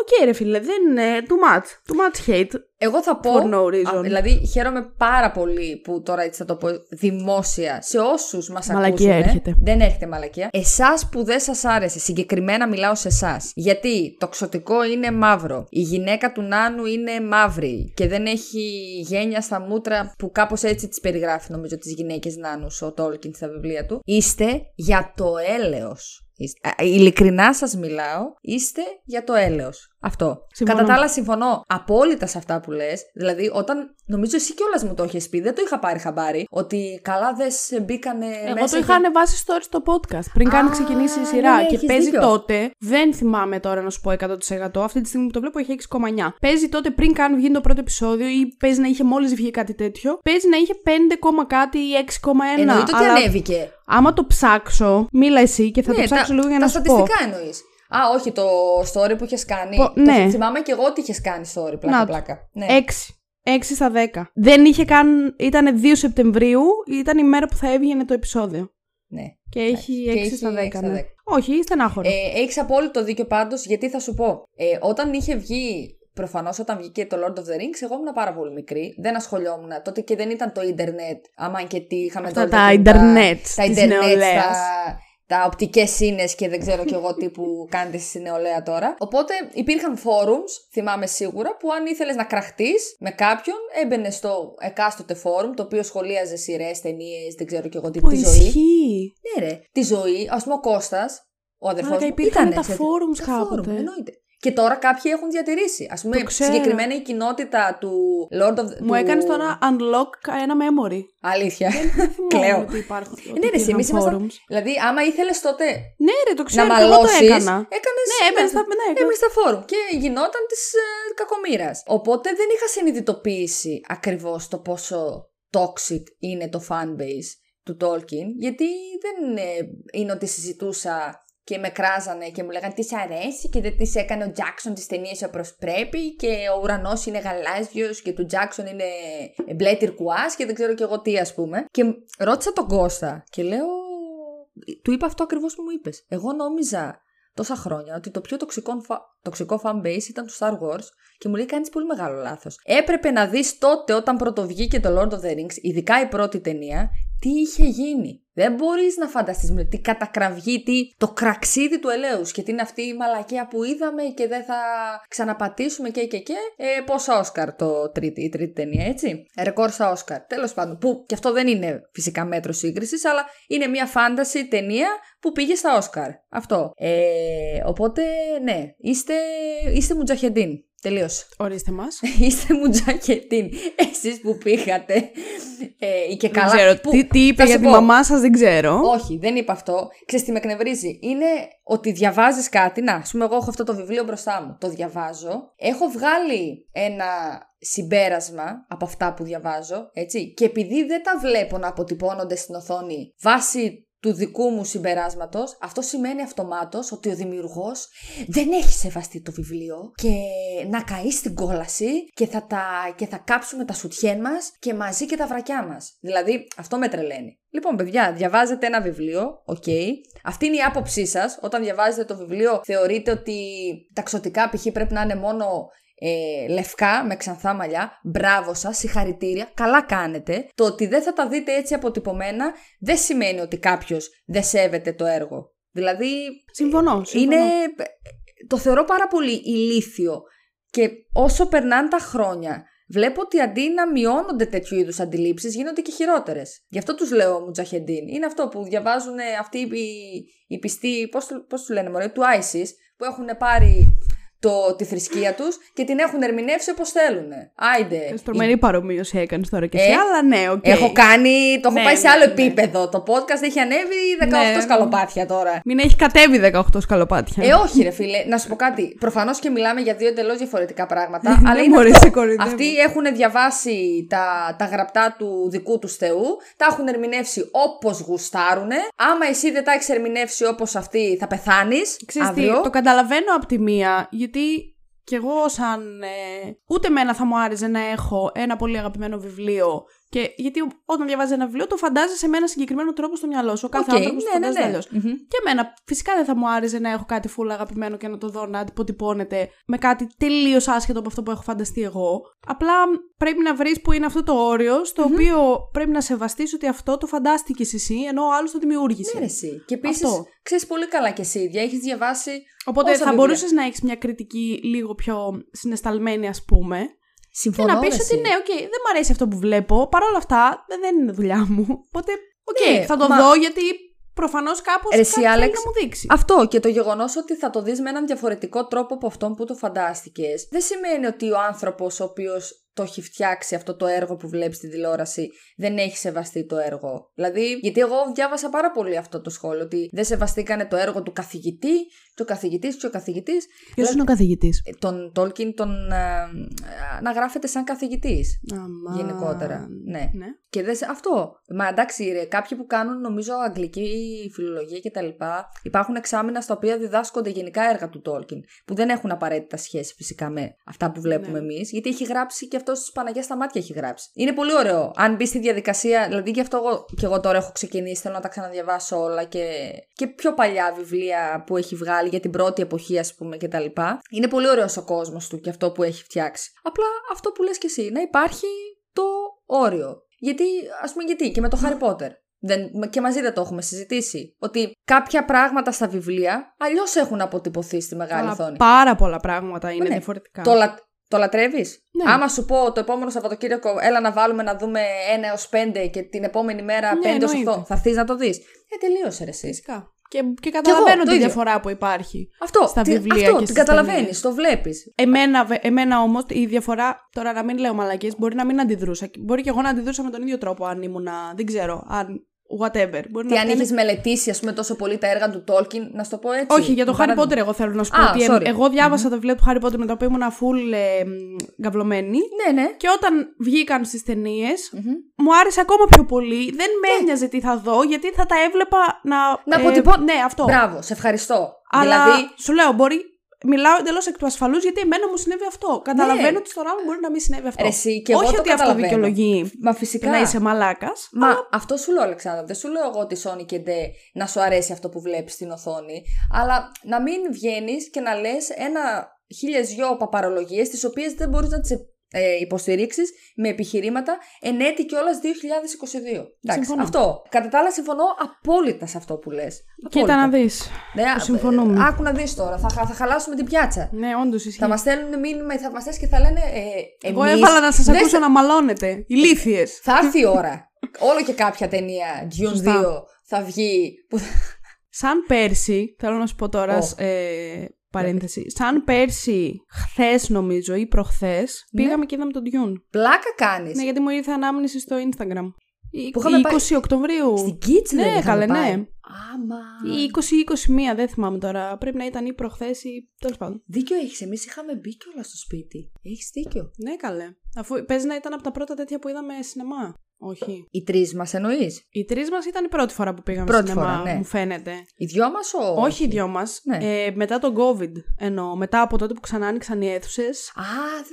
οκ, ρε φίλε, δεν είναι. Too much. Too much hate. Εγώ θα πω. For no reason. Α, δηλαδή, χαίρομαι πάρα πολύ που τώρα έτσι θα το πω δημόσια σε όσους μας Μαλακία ακούσουν. έρχεται. Δεν έρχεται μαλακία. Εσάς που δεν σας άρεσε, συγκεκριμένα μιλάω σε εσάς. Γιατί το ξωτικό είναι μαύρο. Η γυναίκα του Νάνου είναι μαύρη και δεν έχει γένια στα μούτρα που κάπως έτσι τις περιγράφει, νομίζω, τις γυναίκες Νάνους ο Τόλκιν στα βιβλία του. Είστε για το έλεος. Είστε- α, Ειλικρινά σας μιλάω, είστε για το έλεος. Αυτό. Συμφωνώ. Κατά τα άλλα, συμφωνώ απόλυτα σε αυτά που λες. Δηλαδή, όταν νομίζω εσύ κιόλας μου το έχει πει, δεν το είχα πάρει χαμπάρι, ότι καλά δεν σε μπήκανε Εγώ μέσα. το είχα και- ανεβάσει story στο podcast πριν Α, κάνει ξεκινήσει η σειρά. ναι, ναι, και έχεις παίζει δίκιο. τότε. Δεν θυμάμαι τώρα να σου πω 100%. Αυτή τη στιγμή που το βλέπω έχει 6,9. Παίζει τότε πριν καν βγει το πρώτο επεισόδιο ή παίζει να είχε μόλις βγει κάτι τέτοιο. Παίζει να είχε 5, κόμμα κάτι ή 6,1. Εννοείται ότι αλλά ανέβηκε. Άμα το ψάξω, μίλα εσύ και θα το Ναι, ψάξω τα, λίγο για τα να σου πω. στατιστικά εννοείς. Α, όχι, το story που είχες κάνει. Πο- Το ναι. θυμάμαι και εγώ ότι είχες κάνει story. Πλάκα, Να το. πλάκα. Ναι. 6. 6 στα 10. Δεν είχε καν. Ήταν 2 Σεπτεμβρίου, ήταν η μέρα που θα έβγαινε το επεισόδιο. ναι. Και έχει 6 έχει στα 10. 6 στα ναι. 10. Όχι, στενάχωρο. Ε, Έχεις απόλυτο δίκιο πάντως, γιατί θα σου πω. Ε, όταν είχε βγει. Προφανώς όταν βγήκε το Lord of the Rings, εγώ ήμουν πάρα πολύ μικρή. Δεν ασχολιόμουν. Τότε και δεν ήταν το ίντερνετ. Άμα και τι είχαμε Αυτά τότε. τα τα- ίντερνετ Τα της ίντερνετ, νεολαίας. τα, τα οπτικές σύνες και δεν ξέρω κι εγώ τι που <laughs> κάνετε στη νεολαία τώρα. Οπότε υπήρχαν forums, θυμάμαι σίγουρα, που αν ήθελες να κραχτείς με κάποιον, έμπαινε στο εκάστοτε forum, το οποίο σχολίαζε σειρές, ταινίες, δεν ξέρω κι εγώ τι, Που τη ζωή. ισχύει. Ναι, ρε. Τη ζωή, ας πούμε, ο Κώστας, ο αδερφός Μαλάκα, μου. υπήρχαν ήτανε τα σε- forums τα κάποτε. forum, εννοείται. Και τώρα κάποιοι έχουν διατηρήσει. Α πούμε, Το ξέρω. συγκεκριμένα η κοινότητα του Lord of Μου του- έκανες τώρα unlock ένα memory. Αλήθεια. Δεν <laughs> Κλαίω. θυμάμαι ότι υπάρχουν. Ε, ναι, ρε, εσύ, εμείς ήμασταν- forums. δηλαδή, άμα ήθελες τότε Ναι, ρε, το ξέρω. να και εγώ το μαλώσεις, έκανα. έκανες. Ναι, έμπαινε στα. Ναι, Έμεινε στα φόρουμ και γινόταν της ε, κακομοίρας. Οπότε δεν είχα συνειδητοποιήσει ακριβώς το πόσο toxic είναι το fanbase του Tolkien, γιατί δεν ε, είναι ότι συζητούσα και με κράζανε και μου λέγανε τις σ' αρέσει και δεν τη έκανε ο Jackson τις ταινίες όπως πρέπει και ο ουρανός είναι γαλάζιος και του Jackson είναι μπλε τυρκουάς και δεν ξέρω και εγώ τι ας πούμε. Και ρώτησα τον Κώστα και λέω, του είπα αυτό ακριβώς που μου είπες. Εγώ νόμιζα τόσα χρόνια ότι το πιο τοξικό, φα... τοξικό fan base ήταν του Star Wars και μου λέει κάνεις πολύ μεγάλο λάθος. Έπρεπε να δεις τότε όταν πρωτοβγήκε το Lord of the Rings, ειδικά η πρώτη ταινία, τι είχε γίνει; Δεν μπορείς να φανταστείς με τι κατακραυγή, τι το κραξίδι του ελέους και τι είναι αυτή η μαλακία που είδαμε και δεν θα ξαναπατήσουμε και και και. Ε, πόσα Όσκαρ το τρίτη, η τρίτη ταινία, έτσι. Ρεκόρ στα Όσκαρ. Τέλος πάντων, που και αυτό δεν είναι φυσικά μέτρο σύγκρισης, αλλά είναι μια φάνταση ταινία που πήγε στα Όσκαρ. Αυτό. Ε, οπότε, ναι, είστε, είστε μουτζαχεντίν. Τελείωσε. Ορίστε μας. <laughs> Είστε μουτζαχεντίν. Εσείς που πήγατε. Ε, και Δεν καλά. ξέρω. που- Τι, τι είπε θα για σου τη πω. μαμά σας, δεν ξέρω. όχι, δεν είπα αυτό. Ξέρεις τι με εκνευρίζει; Είναι ότι διαβάζεις κάτι. Να, ας πούμε, εγώ έχω αυτό το βιβλίο μπροστά μου. Το διαβάζω. Έχω βγάλει ένα συμπέρασμα από αυτά που διαβάζω, έτσι. Και επειδή δεν τα βλέπω να αποτυπώνονται στην οθόνη βάσει του δικού μου συμπεράσματος, αυτό σημαίνει αυτομάτως ότι ο δημιουργός δεν έχει σεβαστεί το βιβλίο και να καεί στην κόλαση και θα, τα, και θα κάψουμε τα σουτιέν μας και μαζί και τα βρακιά μας. Δηλαδή, αυτό με τρελαίνει. Λοιπόν, παιδιά, διαβάζετε ένα βιβλίο, οκ. Αυτή είναι η άποψή σας. Όταν διαβάζετε το βιβλίο, θεωρείτε ότι τα ξωτικά π.χ. πρέπει να είναι μόνο ε, λευκά με ξανθά μαλλιά. Μπράβο σας, συγχαρητήρια, καλά κάνετε. Το ότι δεν θα τα δείτε έτσι αποτυπωμένα δεν σημαίνει ότι κάποιος δεν σέβεται το έργο. Δηλαδή, Συμφωνώ. συμφωνώ. είναι, το θεωρώ πάρα πολύ ηλίθιο. Και όσο περνάνε τα χρόνια, βλέπω ότι αντί να μειώνονται τέτοιου είδους αντιλήψεις, γίνονται και χειρότερες. Γι' αυτό τους λέω Μουτζαχεντίν. Είναι αυτό που διαβάζουν αυτοί οι, οι πιστοί, πώς πώς του λένε, μωρέ, του ISIS, που έχουν πάρει το, τη θρησκεία τους και την έχουν ερμηνεύσει όπως θέλουν. Άιντε. Τρομερή παρομοίωση έκανες τώρα και Ε, εσύ, αλλά ναι, οκ. Έχω κάνει. Το έχω Ναι, πάει σε ναι, άλλο ναι. επίπεδο. Το podcast έχει ανέβει 18 Ναι. σκαλοπάτια τώρα. Μην έχει κατέβει 18 σκαλοπάτια. Ε, όχι, ρε φίλε, να σου πω κάτι. Προφανώς και μιλάμε για δύο εντελώς διαφορετικά πράγματα. <laughs> Ναι, αλλά είναι μωρέ, αυτό. σε κοροϊδεύω. Αυτοί έχουν διαβάσει τα, τα γραπτά του δικού τους Θεού, τα έχουν ερμηνεύσει όπως γουστάρουνε. Άμα εσύ δεν τα έχεις ερμηνεύσει όπως αυτοί, θα πεθάνεις. Ξέρεις τι, το καταλαβαίνω από τη μία, γιατί κι εγώ σαν... Ε, ούτε μένα θα μου άρεσε να έχω ένα πολύ αγαπημένο βιβλίο και γιατί όταν διαβάζει ένα βιβλίο το φαντάζεσαι με ένα συγκεκριμένο τρόπο στο μυαλό σου. Ο κάθε Οκ, άνθρωπος το ναι, ναι, φαντάζεται ναι. αλλιώς. Μμμ. Και εμένα φυσικά δεν θα μου άρεσε να έχω κάτι φουλ αγαπημένο και να το δω να αποτυπώνεται με κάτι τελείως άσχετο από αυτό που έχω φανταστεί εγώ. Απλά πρέπει να βρεις που είναι αυτό το όριο, στο οποίο πρέπει να σεβαστείς ότι αυτό το φαντάστηκες εσύ, ενώ ο άλλος το δημιούργησε. Ναι, ρε, εσύ. Και επίσης, Αυτό. ξέρεις πολύ καλά κι εσύ ίδια, έχεις διαβάσει. Οπότε Όσα θα βιβλία. μπορούσες να έχεις μια κριτική λίγο πιο συνεσταλμένη, ας πούμε. Και Συμφωνώ. να πεις ρε, ότι εσύ. ναι, οκ, δεν μου αρέσει αυτό που βλέπω. Παρ' όλα αυτά δεν- δεν είναι δουλειά μου. Οπότε, οκ, Ναι, θα το μα- δω γιατί προφανώς κάπως Ρε, κάτι εσύ, θέλει Άλεξ, να μου δείξει. Αυτό και το γεγονός ότι θα το δεις με έναν διαφορετικό τρόπο από αυτόν που το φαντάστηκες, δεν σημαίνει ότι ο άνθρωπος ο οποίος το έχει φτιάξει αυτό το έργο που βλέπεις στην τηλεόραση δεν έχει σεβαστεί το έργο. Δηλαδή, γιατί εγώ διάβασα πάρα πολύ αυτό το σχόλιο, ότι δεν σεβαστήκανε το έργο του καθηγητή, και ο καθηγητής και ο καθηγητής. Ποιος είναι ο καθηγητής; Τον Τόλκιν τον. ε, ε, να γράφεται σαν καθηγητής. Γενικότερα. Ναι. ναι. Και δεν, σε- αυτό. Μα εντάξει, ρε, κάποιοι που κάνουν νομίζω αγγλική φιλολογία κτλ. Υπάρχουν εξάμεινα στα οποία διδάσκονται γενικά έργα του Τόλκιν. Που δεν έχουν απαραίτητα σχέση φυσικά με αυτά που βλέπουμε Ναι. εμείς. Γιατί έχει γράψει και αυτός στι Παναγιάς στα μάτια έχει γράψει. Είναι πολύ ωραίο. Αν μπει στη διαδικασία, δηλαδή γι' αυτό εγώ, και εγώ τώρα έχω ξεκινήσει, θέλω να τα ξαναδιαβάσω όλα και, και πιο παλιά βιβλία που έχει βγάλει για την πρώτη εποχή, ας πούμε, κτλ. Είναι πολύ ωραίος ο κόσμος του και αυτό που έχει φτιάξει. Απλά αυτό που λες και εσύ, να υπάρχει το όριο. Γιατί, ας πούμε, γιατί και με το Harry Potter. Δεν, και μαζί δεν το έχουμε συζητήσει. Ότι κάποια πράγματα στα βιβλία αλλιώς έχουν αποτυπωθεί στη μεγάλη Αλλά οθόνη. πάρα πολλά πράγματα είναι Ναι. διαφορετικά. Το, λα... το λατρεύεις; Ναι. Άμα σου πω το επόμενο Σαββατοκύριακο, έλα να βάλουμε να δούμε 1 έως 5 και την επόμενη μέρα 5 Ναι, έως 8, εννοείται. θα έρθει να το δεις; Ε, τελείωσε ρε, εσύ. Φυσικά. Και, και καταλαβαίνω το τη ίδιο. διαφορά που υπάρχει. Αυτό, Στα τι- βιβλία αυτό και την στις καταλαβαίνεις, ταινίες. το βλέπεις. Εμένα, βε- εμένα όμως η διαφορά. Τώρα να μην λέω μαλακίες, μπορεί να μην αντιδρούσα. Μπορεί και εγώ να αντιδρούσα με τον ίδιο τρόπο αν ήμουνα. Δεν ξέρω. Αν. Whatever. Μπορεί Τι να αν φταίνε- είχες μελετήσει, ας πούμε, τόσο πολύ τα έργα του Τόλκιν, να σου το πω έτσι. Όχι, για το για Harry παράδειγμα. Potter εγώ θέλω να σου πω Α, ότι ε- sorry. εγώ διάβασα τα βιβλία του Harry Potter με τα οποία ήμουν full ε, μ, γκαυλωμένη. Ναι, ναι. Και όταν βγήκαν στις ταινίες, Μμμ. μου άρεσε ακόμα πιο πολύ. Δεν με ένοιαζε τι θα δω, γιατί θα τα έβλεπα να. Να ε, αποτυπώ- Ναι, αυτό. Μπράβο, σε ευχαριστώ. Αλλά Δηλαδή, σου λέω, μπορεί. Μιλάω εντελώς εκ του ασφαλούς γιατί εμένα μου συνέβη αυτό. Καταλαβαίνω Ναι. ότι στον άλλο μπορεί να μην συνέβη αυτό. Ρε, εσύ, και εγώ Όχι το ότι αυτό καταλαβαίνω. δικαιολογεί μα το φυσικά. να είσαι μαλάκας. Μα αυτό σου λέω, Αλεξάνδρα. Δεν σου λέω εγώ ότι Sony και Ντε να σου αρέσει αυτό που βλέπεις στην οθόνη. Αλλά να μην βγαίνεις και να λες ένα χίλιες δυο παπαρολογίες, τις οποίες δεν μπορείς να τις ε, υποστηρίξεις με επιχειρήματα εν έτη κιόλας 2022. Εντάξει, Συμφωνώ. αυτό. Κατά τα άλλα, συμφωνώ απόλυτα σε αυτό που λες. Κοίτα να δεις. Ναι, α- συμφωνούμε. Άκου να δεις τώρα. Θα, χα- θα χαλάσουμε την πιάτσα. Ναι, όντως ισχύει. Θα μας στέλνουν μήνυμα οι θαυμαστέ και θα λένε. Ε, Εγώ εμείς έβαλα να σας δεν ακούσω σε- να μαλώνετε. Ηλίθιες. Θα έρθει η ώρα. Όλο και κάποια ταινία Dune 2 Σωστά. θα βγει. Που... Σαν πέρσι, θέλω να σου πω τώρα, Ω. ε, παρένθεση. Σαν πέρσι, χθες νομίζω ή προχθές, Ναι. πήγαμε και είδαμε τον Dune. Πλάκα κάνεις. Ναι, γιατί μου ήρθε ανάμνηση στο Instagram. Η- Που είχαμε η πάει- 20 Οκτωβρίου. Στην Κίτς Ναι, δεν είχαμε καλέ, πάει. ναι. Άμα. Ή 20-21, δεν θυμάμαι τώρα. Πρέπει να ήταν ή προχθές ή. τέλος πάντων. Δίκιο έχεις. Εμείς είχαμε μπει κιόλας στο σπίτι. Έχεις δίκιο. Ναι, καλέ. Αφού παίζει να ήταν από τα πρώτα τέτοια που είδαμε σινεμά. Όχι. Οι τρεις μας εννοείς; Οι τρεις μας ήταν η πρώτη φορά που πήγαμε Πρώτη σινεμά, φορά, ναι. μου φαίνεται. Οι δυο μας ο. Όχι οι δυο μας. Ναι. Ε, μετά τον COVID εννοώ. Μετά από τότε που ξανά άνοιξαν οι αίθουσες. Α,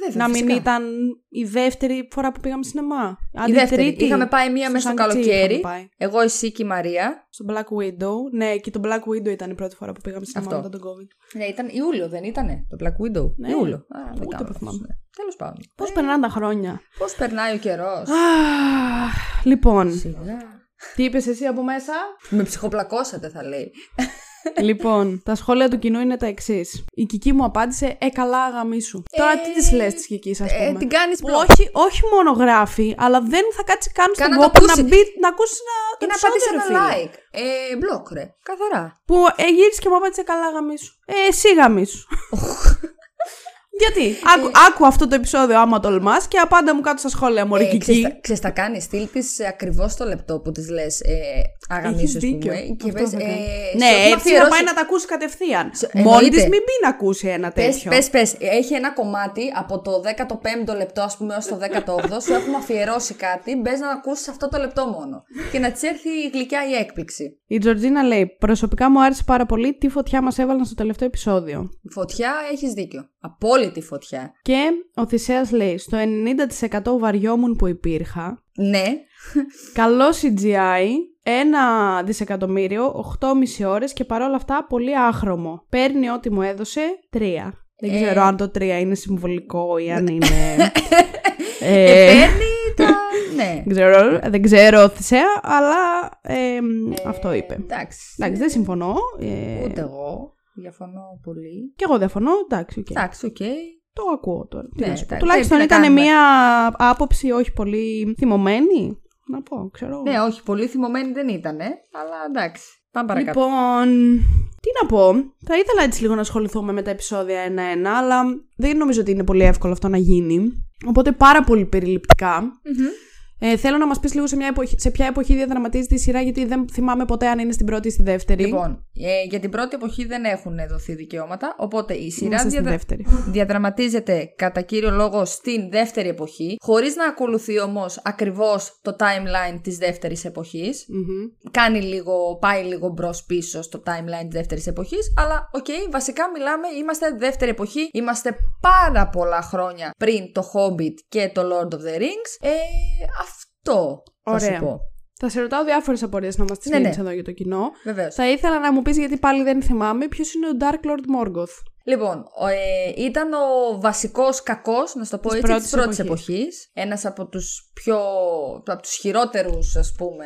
βέβαια. Να μην φυσικά. ήταν η δεύτερη φορά που πήγαμε σινεμά. Η Άντε, δεύτερη. τρίτη. Είχαμε πάει μία Στο μέσα στο Shang-Chi καλοκαίρι. είχαμε πάει. Εγώ, εσύ και η Μαρία. Στο Black Widow. Ναι, και το Black Widow ήταν η πρώτη φορά που πήγαμε σινεμά Αυτό. μετά τον COVID. Ναι, ήταν Ιούλιο, δεν ήτανε; Το Black Widow. Ναι. Ιούλιο. Α, δεν Ούτε κάνω που θυμάμαι. Τέλος πάντων. Πώς περνάνε τα χρόνια; Πώς περνάει ο καιρός; Αχ, λοιπόν, Σιγά. τι είπες εσύ από μέσα; Με ψυχοπλακώσατε, θα λέει. λοιπόν, τα σχόλια του κοινού είναι τα εξής. Η Κική μου απάντησε Ε, καλά, γαμίσου. Τώρα τι της λες της Κικής, ας πούμε; Ε, την κάνεις Που όχι, όχι μόνο γράφει, αλλά δεν θα κάτσει καν στον Καν να το κόπο να, ακούσει. μπει, να ακούσεις ένα, Και το να πατήσει επεισόδιο, ένα ρε φίλε. like. Ε, μπλοκ, ρε. Καθαρά. Που ε, γύρισε και μου απάντησε καλά γαμίσου. Ε, εσύ γαμίσου. Γιατί, άκου, άκου αυτό το επεισόδιο άμα τολμάς και απάντα μου κάτω στα σχόλια, Μωρή Ε, Κική. ξέρεις, τα- ξέρεις, τα κάνεις. Στείλ τη ακριβώς το λεπτό που τη λες ε, αγαμίσου, Έχεις ας δίκιο. πούμε. Και Αυτό πες, θα ε, κάνω. σε ναι, έχουμε έτσι θα αφιερώσει- πάει να τα ακούσει κατευθείαν. Σε- Μόνη εννοείται. τη μην μπει να ακούσει ένα Πες, τέτοιο. πες, πες, έχει ένα κομμάτι από το 15ο λεπτό, ας πούμε, έως το 18ο. σου έχουμε αφιερώσει κάτι. Μπες να ακούσεις αυτό το λεπτό μόνο. Και να της έρθει η γλυκιά η έκπληξη. Η Τζορτζίνα λέει: Προσωπικά μου άρεσε πάρα πολύ τι φωτιά μας έβαλαν στο τελευταίο επεισόδιο. Φωτιά, έχεις δίκιο. Απόλυτη φωτιά. Και ο Θησέας λέει: Στο 90% βαριόμουν που υπήρχα. Ναι, Καλό CGI, ένα δισεκατομμύριο, 8,5 ώρες και παρόλα αυτά πολύ άχρωμο. Παίρνει ό,τι μου έδωσε, 3. Δεν Ε. ξέρω αν το 3 είναι συμβολικό ή αν είναι. <laughs> ε, ε, παίρνει τα. ναι. δεν ξέρω, δεν ξέρω Θησέα, αλλά ε, αυτό είπε. Εντάξει. Εντάξει, δεν συμφωνώ. Ε, Ούτε εγώ. Διαφωνώ πολύ. Και εγώ διαφωνώ, εντάξει, οκ. Εντάξει, οκ. Το ακούω τώρα. Τι Ναι, να σου πω. εντάξει, Τουλάχιστον τι να ήταν κάνουμε. μια άποψη όχι πολύ θυμωμένη. Να πω, ξέρω. Ναι, όχι, πολύ θυμωμένη δεν ήταν, αλλά εντάξει. Πάμε παρακάτω. Λοιπόν, τι να πω. Θα ήθελα έτσι λίγο να ασχοληθούμε με τα επεισόδια ένα-ένα, αλλά δεν νομίζω ότι είναι πολύ εύκολο αυτό να γίνει. Οπότε πάρα πολύ περιληπτικά. Μμμ. Ε, θέλω να μας πεις λίγο σε, μια εποχή, σε ποια εποχή διαδραματίζεται η σειρά, γιατί δεν θυμάμαι ποτέ αν είναι στην πρώτη ή στη δεύτερη. Λοιπόν, ε, για την πρώτη εποχή δεν έχουν δοθεί δικαιώματα, οπότε η σειρά Είμαστε στη διαδρα- δεύτερη. διαδραματίζεται κατά κύριο λόγο στην δεύτερη εποχή, χωρίς να ακολουθεί όμως ακριβώς το timeline της δεύτερης εποχής. Μμμ. Κάνει λίγο, πάει λίγο μπρος πίσω στο timeline της δεύτερης εποχής, αλλά οκ, βασικά μιλάμε, είμαστε δεύτερη εποχή, είμαστε πάρα πολλά χρόνια πριν το Hobbit και το Lord of the Rings. Ε, αυτό θα Ωραία. σου πω. Θα σε ρωτάω διάφορες απορίες να μας τις Ναι, ναι. εδώ για το κοινό. Βεβαίως. Θα ήθελα να μου πεις, γιατί πάλι δεν θυμάμαι, ποιος είναι ο Dark Lord Morgoth; Λοιπόν, ο, ε, ήταν ο βασικός κακός, να σου το πω Της έτσι, πρώτης της πρώτης εποχής. εποχής. Ένας από τους πιο, από τους χειρότερους, ας πούμε,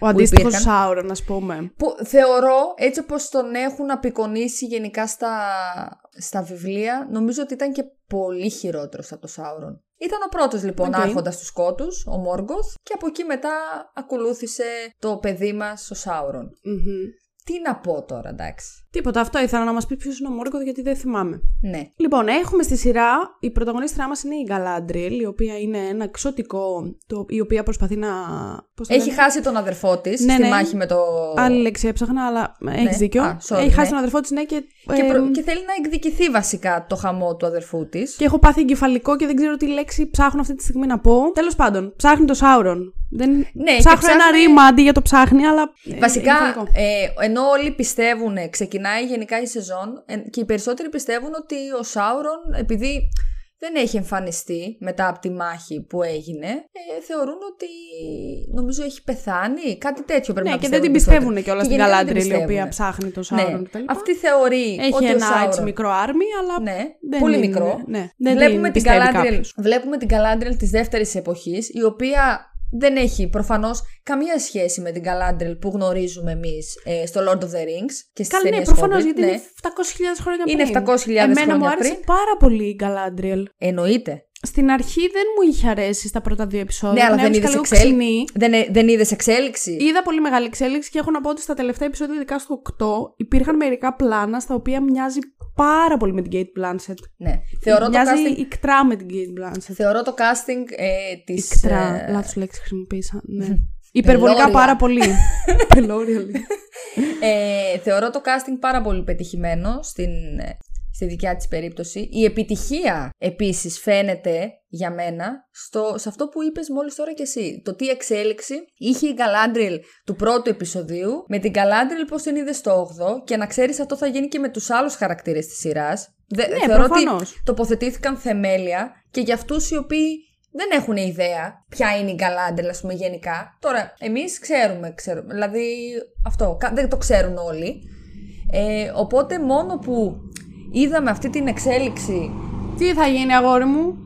Ο αντίστοιχος υπήρχαν. Σάουρον, ας πούμε. που θεωρώ, έτσι όπως τον έχουν απεικονίσει γενικά στα, στα βιβλία, νομίζω ότι ήταν και πολύ χειρότερος από το Σάουρον. Ήταν ο πρώτος λοιπόν Οκ. άρχοντας του σκότους, ο Μόργκοθ, και από εκεί μετά ακολούθησε το παιδί μας, ο Σάουρον. Μμμ. Τι να πω τώρα, εντάξει. Τίποτα, αυτό ήθελα να μας πει ποιος είναι ο Μόργκοθ, γιατί δεν θυμάμαι. Ναι. Λοιπόν, έχουμε στη σειρά, η πρωταγωνίστριά μας είναι η Γκαλάντριελ, η οποία είναι ένα ξωτικό, το, η οποία προσπαθεί να... Πώς το Έχει λένε; χάσει τον αδερφό της Ναι, στη ναι. μάχη με το... Άλλη λέξη έψαχνα, αλλά ναι. έχεις δίκιο. Α, sorry, Έχει χάσει ναι. τον αδερφό της, ναι, και, Και, ε, προ- και θέλει να εκδικηθεί βασικά το χαμό του αδερφού της. και έχω πάθει εγκεφαλικό και δεν ξέρω τι λέξη ψάχνω αυτή τη στιγμή να πω. Τέλος πάντων, ψάχνει το Σάουρον. Δεν... Ναι, ψάχνω και ένα ψάχνει- ρήμα αντί για το ψάχνει, αλλά. ε, Βασικά, εγκεφαλικό. ε, ενώ όλοι πιστεύουν, ξεκινάει γενικά η σεζόν ε, και οι περισσότεροι πιστεύουν ότι ο Σάουρον, επειδή δεν έχει εμφανιστεί μετά από τη μάχη που έγινε, ε, θεωρούν ότι νομίζω έχει πεθάνει. Κάτι τέτοιο πρέπει Ναι, να και δεν την περισσότεροι. πιστεύουν κιόλας Και στην γενικά δεν την Γκαλάντριελ, η οποία πιστεύουνε. ψάχνει το Ναι, Σάουρον κτλ. αυτή θεωρεί Έχει ότι ο ένα Σάουρον... έτσι μικρό άρμη, αλλά. Ναι, δεν πολύ είναι- μικρό. Ναι, δεν βλέπουμε, την πιστεύει Galadriel, κάποιος. βλέπουμε την Galadriel της δεύτερης εποχής, η οποία δεν έχει προφανώς καμία σχέση με την Galadriel που γνωρίζουμε εμείς ε, στο Lord of the Rings και στις Καλά, ναι, ταινίες προφανώς Hobbit. γιατί ναι. είναι 700.000 χρόνια πριν. Είναι 700.000 Εμένα χρόνια μου άρεσε πριν. πάρα πολύ η Γκαλάντριελ. Εννοείται. Στην αρχή δεν μου είχε αρέσει στα πρώτα δύο επεισόδια. Ναι, αλλά Την δεν έβρισκα είδες λίγο εξέλιξη. ξινή. Δεν, ε- δεν είδες εξέλιξη. Είδα πολύ μεγάλη εξέλιξη και έχω να πω ότι στα τελευταία επεισόδια, ειδικά στο 8, υπήρχαν μερικά πλάνα στα οποία μοιάζει πάρα πολύ με την Kate Blanchett. Ναι. Θεωρώ το, μοιάζει casting, ικτρά με την Kate Blanchett. θεωρώ το casting ε, της... Ικτρά. ε, Λάθος λέξη χρησιμοποίησα. Ναι. Υπερβολικά Πελώρια. πάρα πολύ. <laughs> Πελώρια, λέει. Ε, θεωρώ το casting πάρα πολύ πετυχημένο στην, ε, στη δικιά της περίπτωση. Η επιτυχία επίσης φαίνεται για μένα στο, σε αυτό που είπες μόλις τώρα κι εσύ. Το τι εξέλιξη είχε η Galadriel του πρώτου επεισοδίου με την Galadriel πώς την είδες στο 8ο και να ξέρεις αυτό θα γίνει και με τους άλλους χαρακτήρες της σειράς. Δε, Ναι, θεωρώ ότι προφανώς. τοποθετήθηκαν θεμέλια και για αυτούς οι οποίοι δεν έχουν ιδέα ποια είναι η Galadriel, ας πούμε, γενικά. Τώρα, εμείς ξέρουμε, ξέρουμε δηλαδή αυτό, κα- δεν το ξέρουν όλοι. Ε, οπότε μόνο που είδαμε αυτή την εξέλιξη, Τι θα γίνει, αγόρι μου;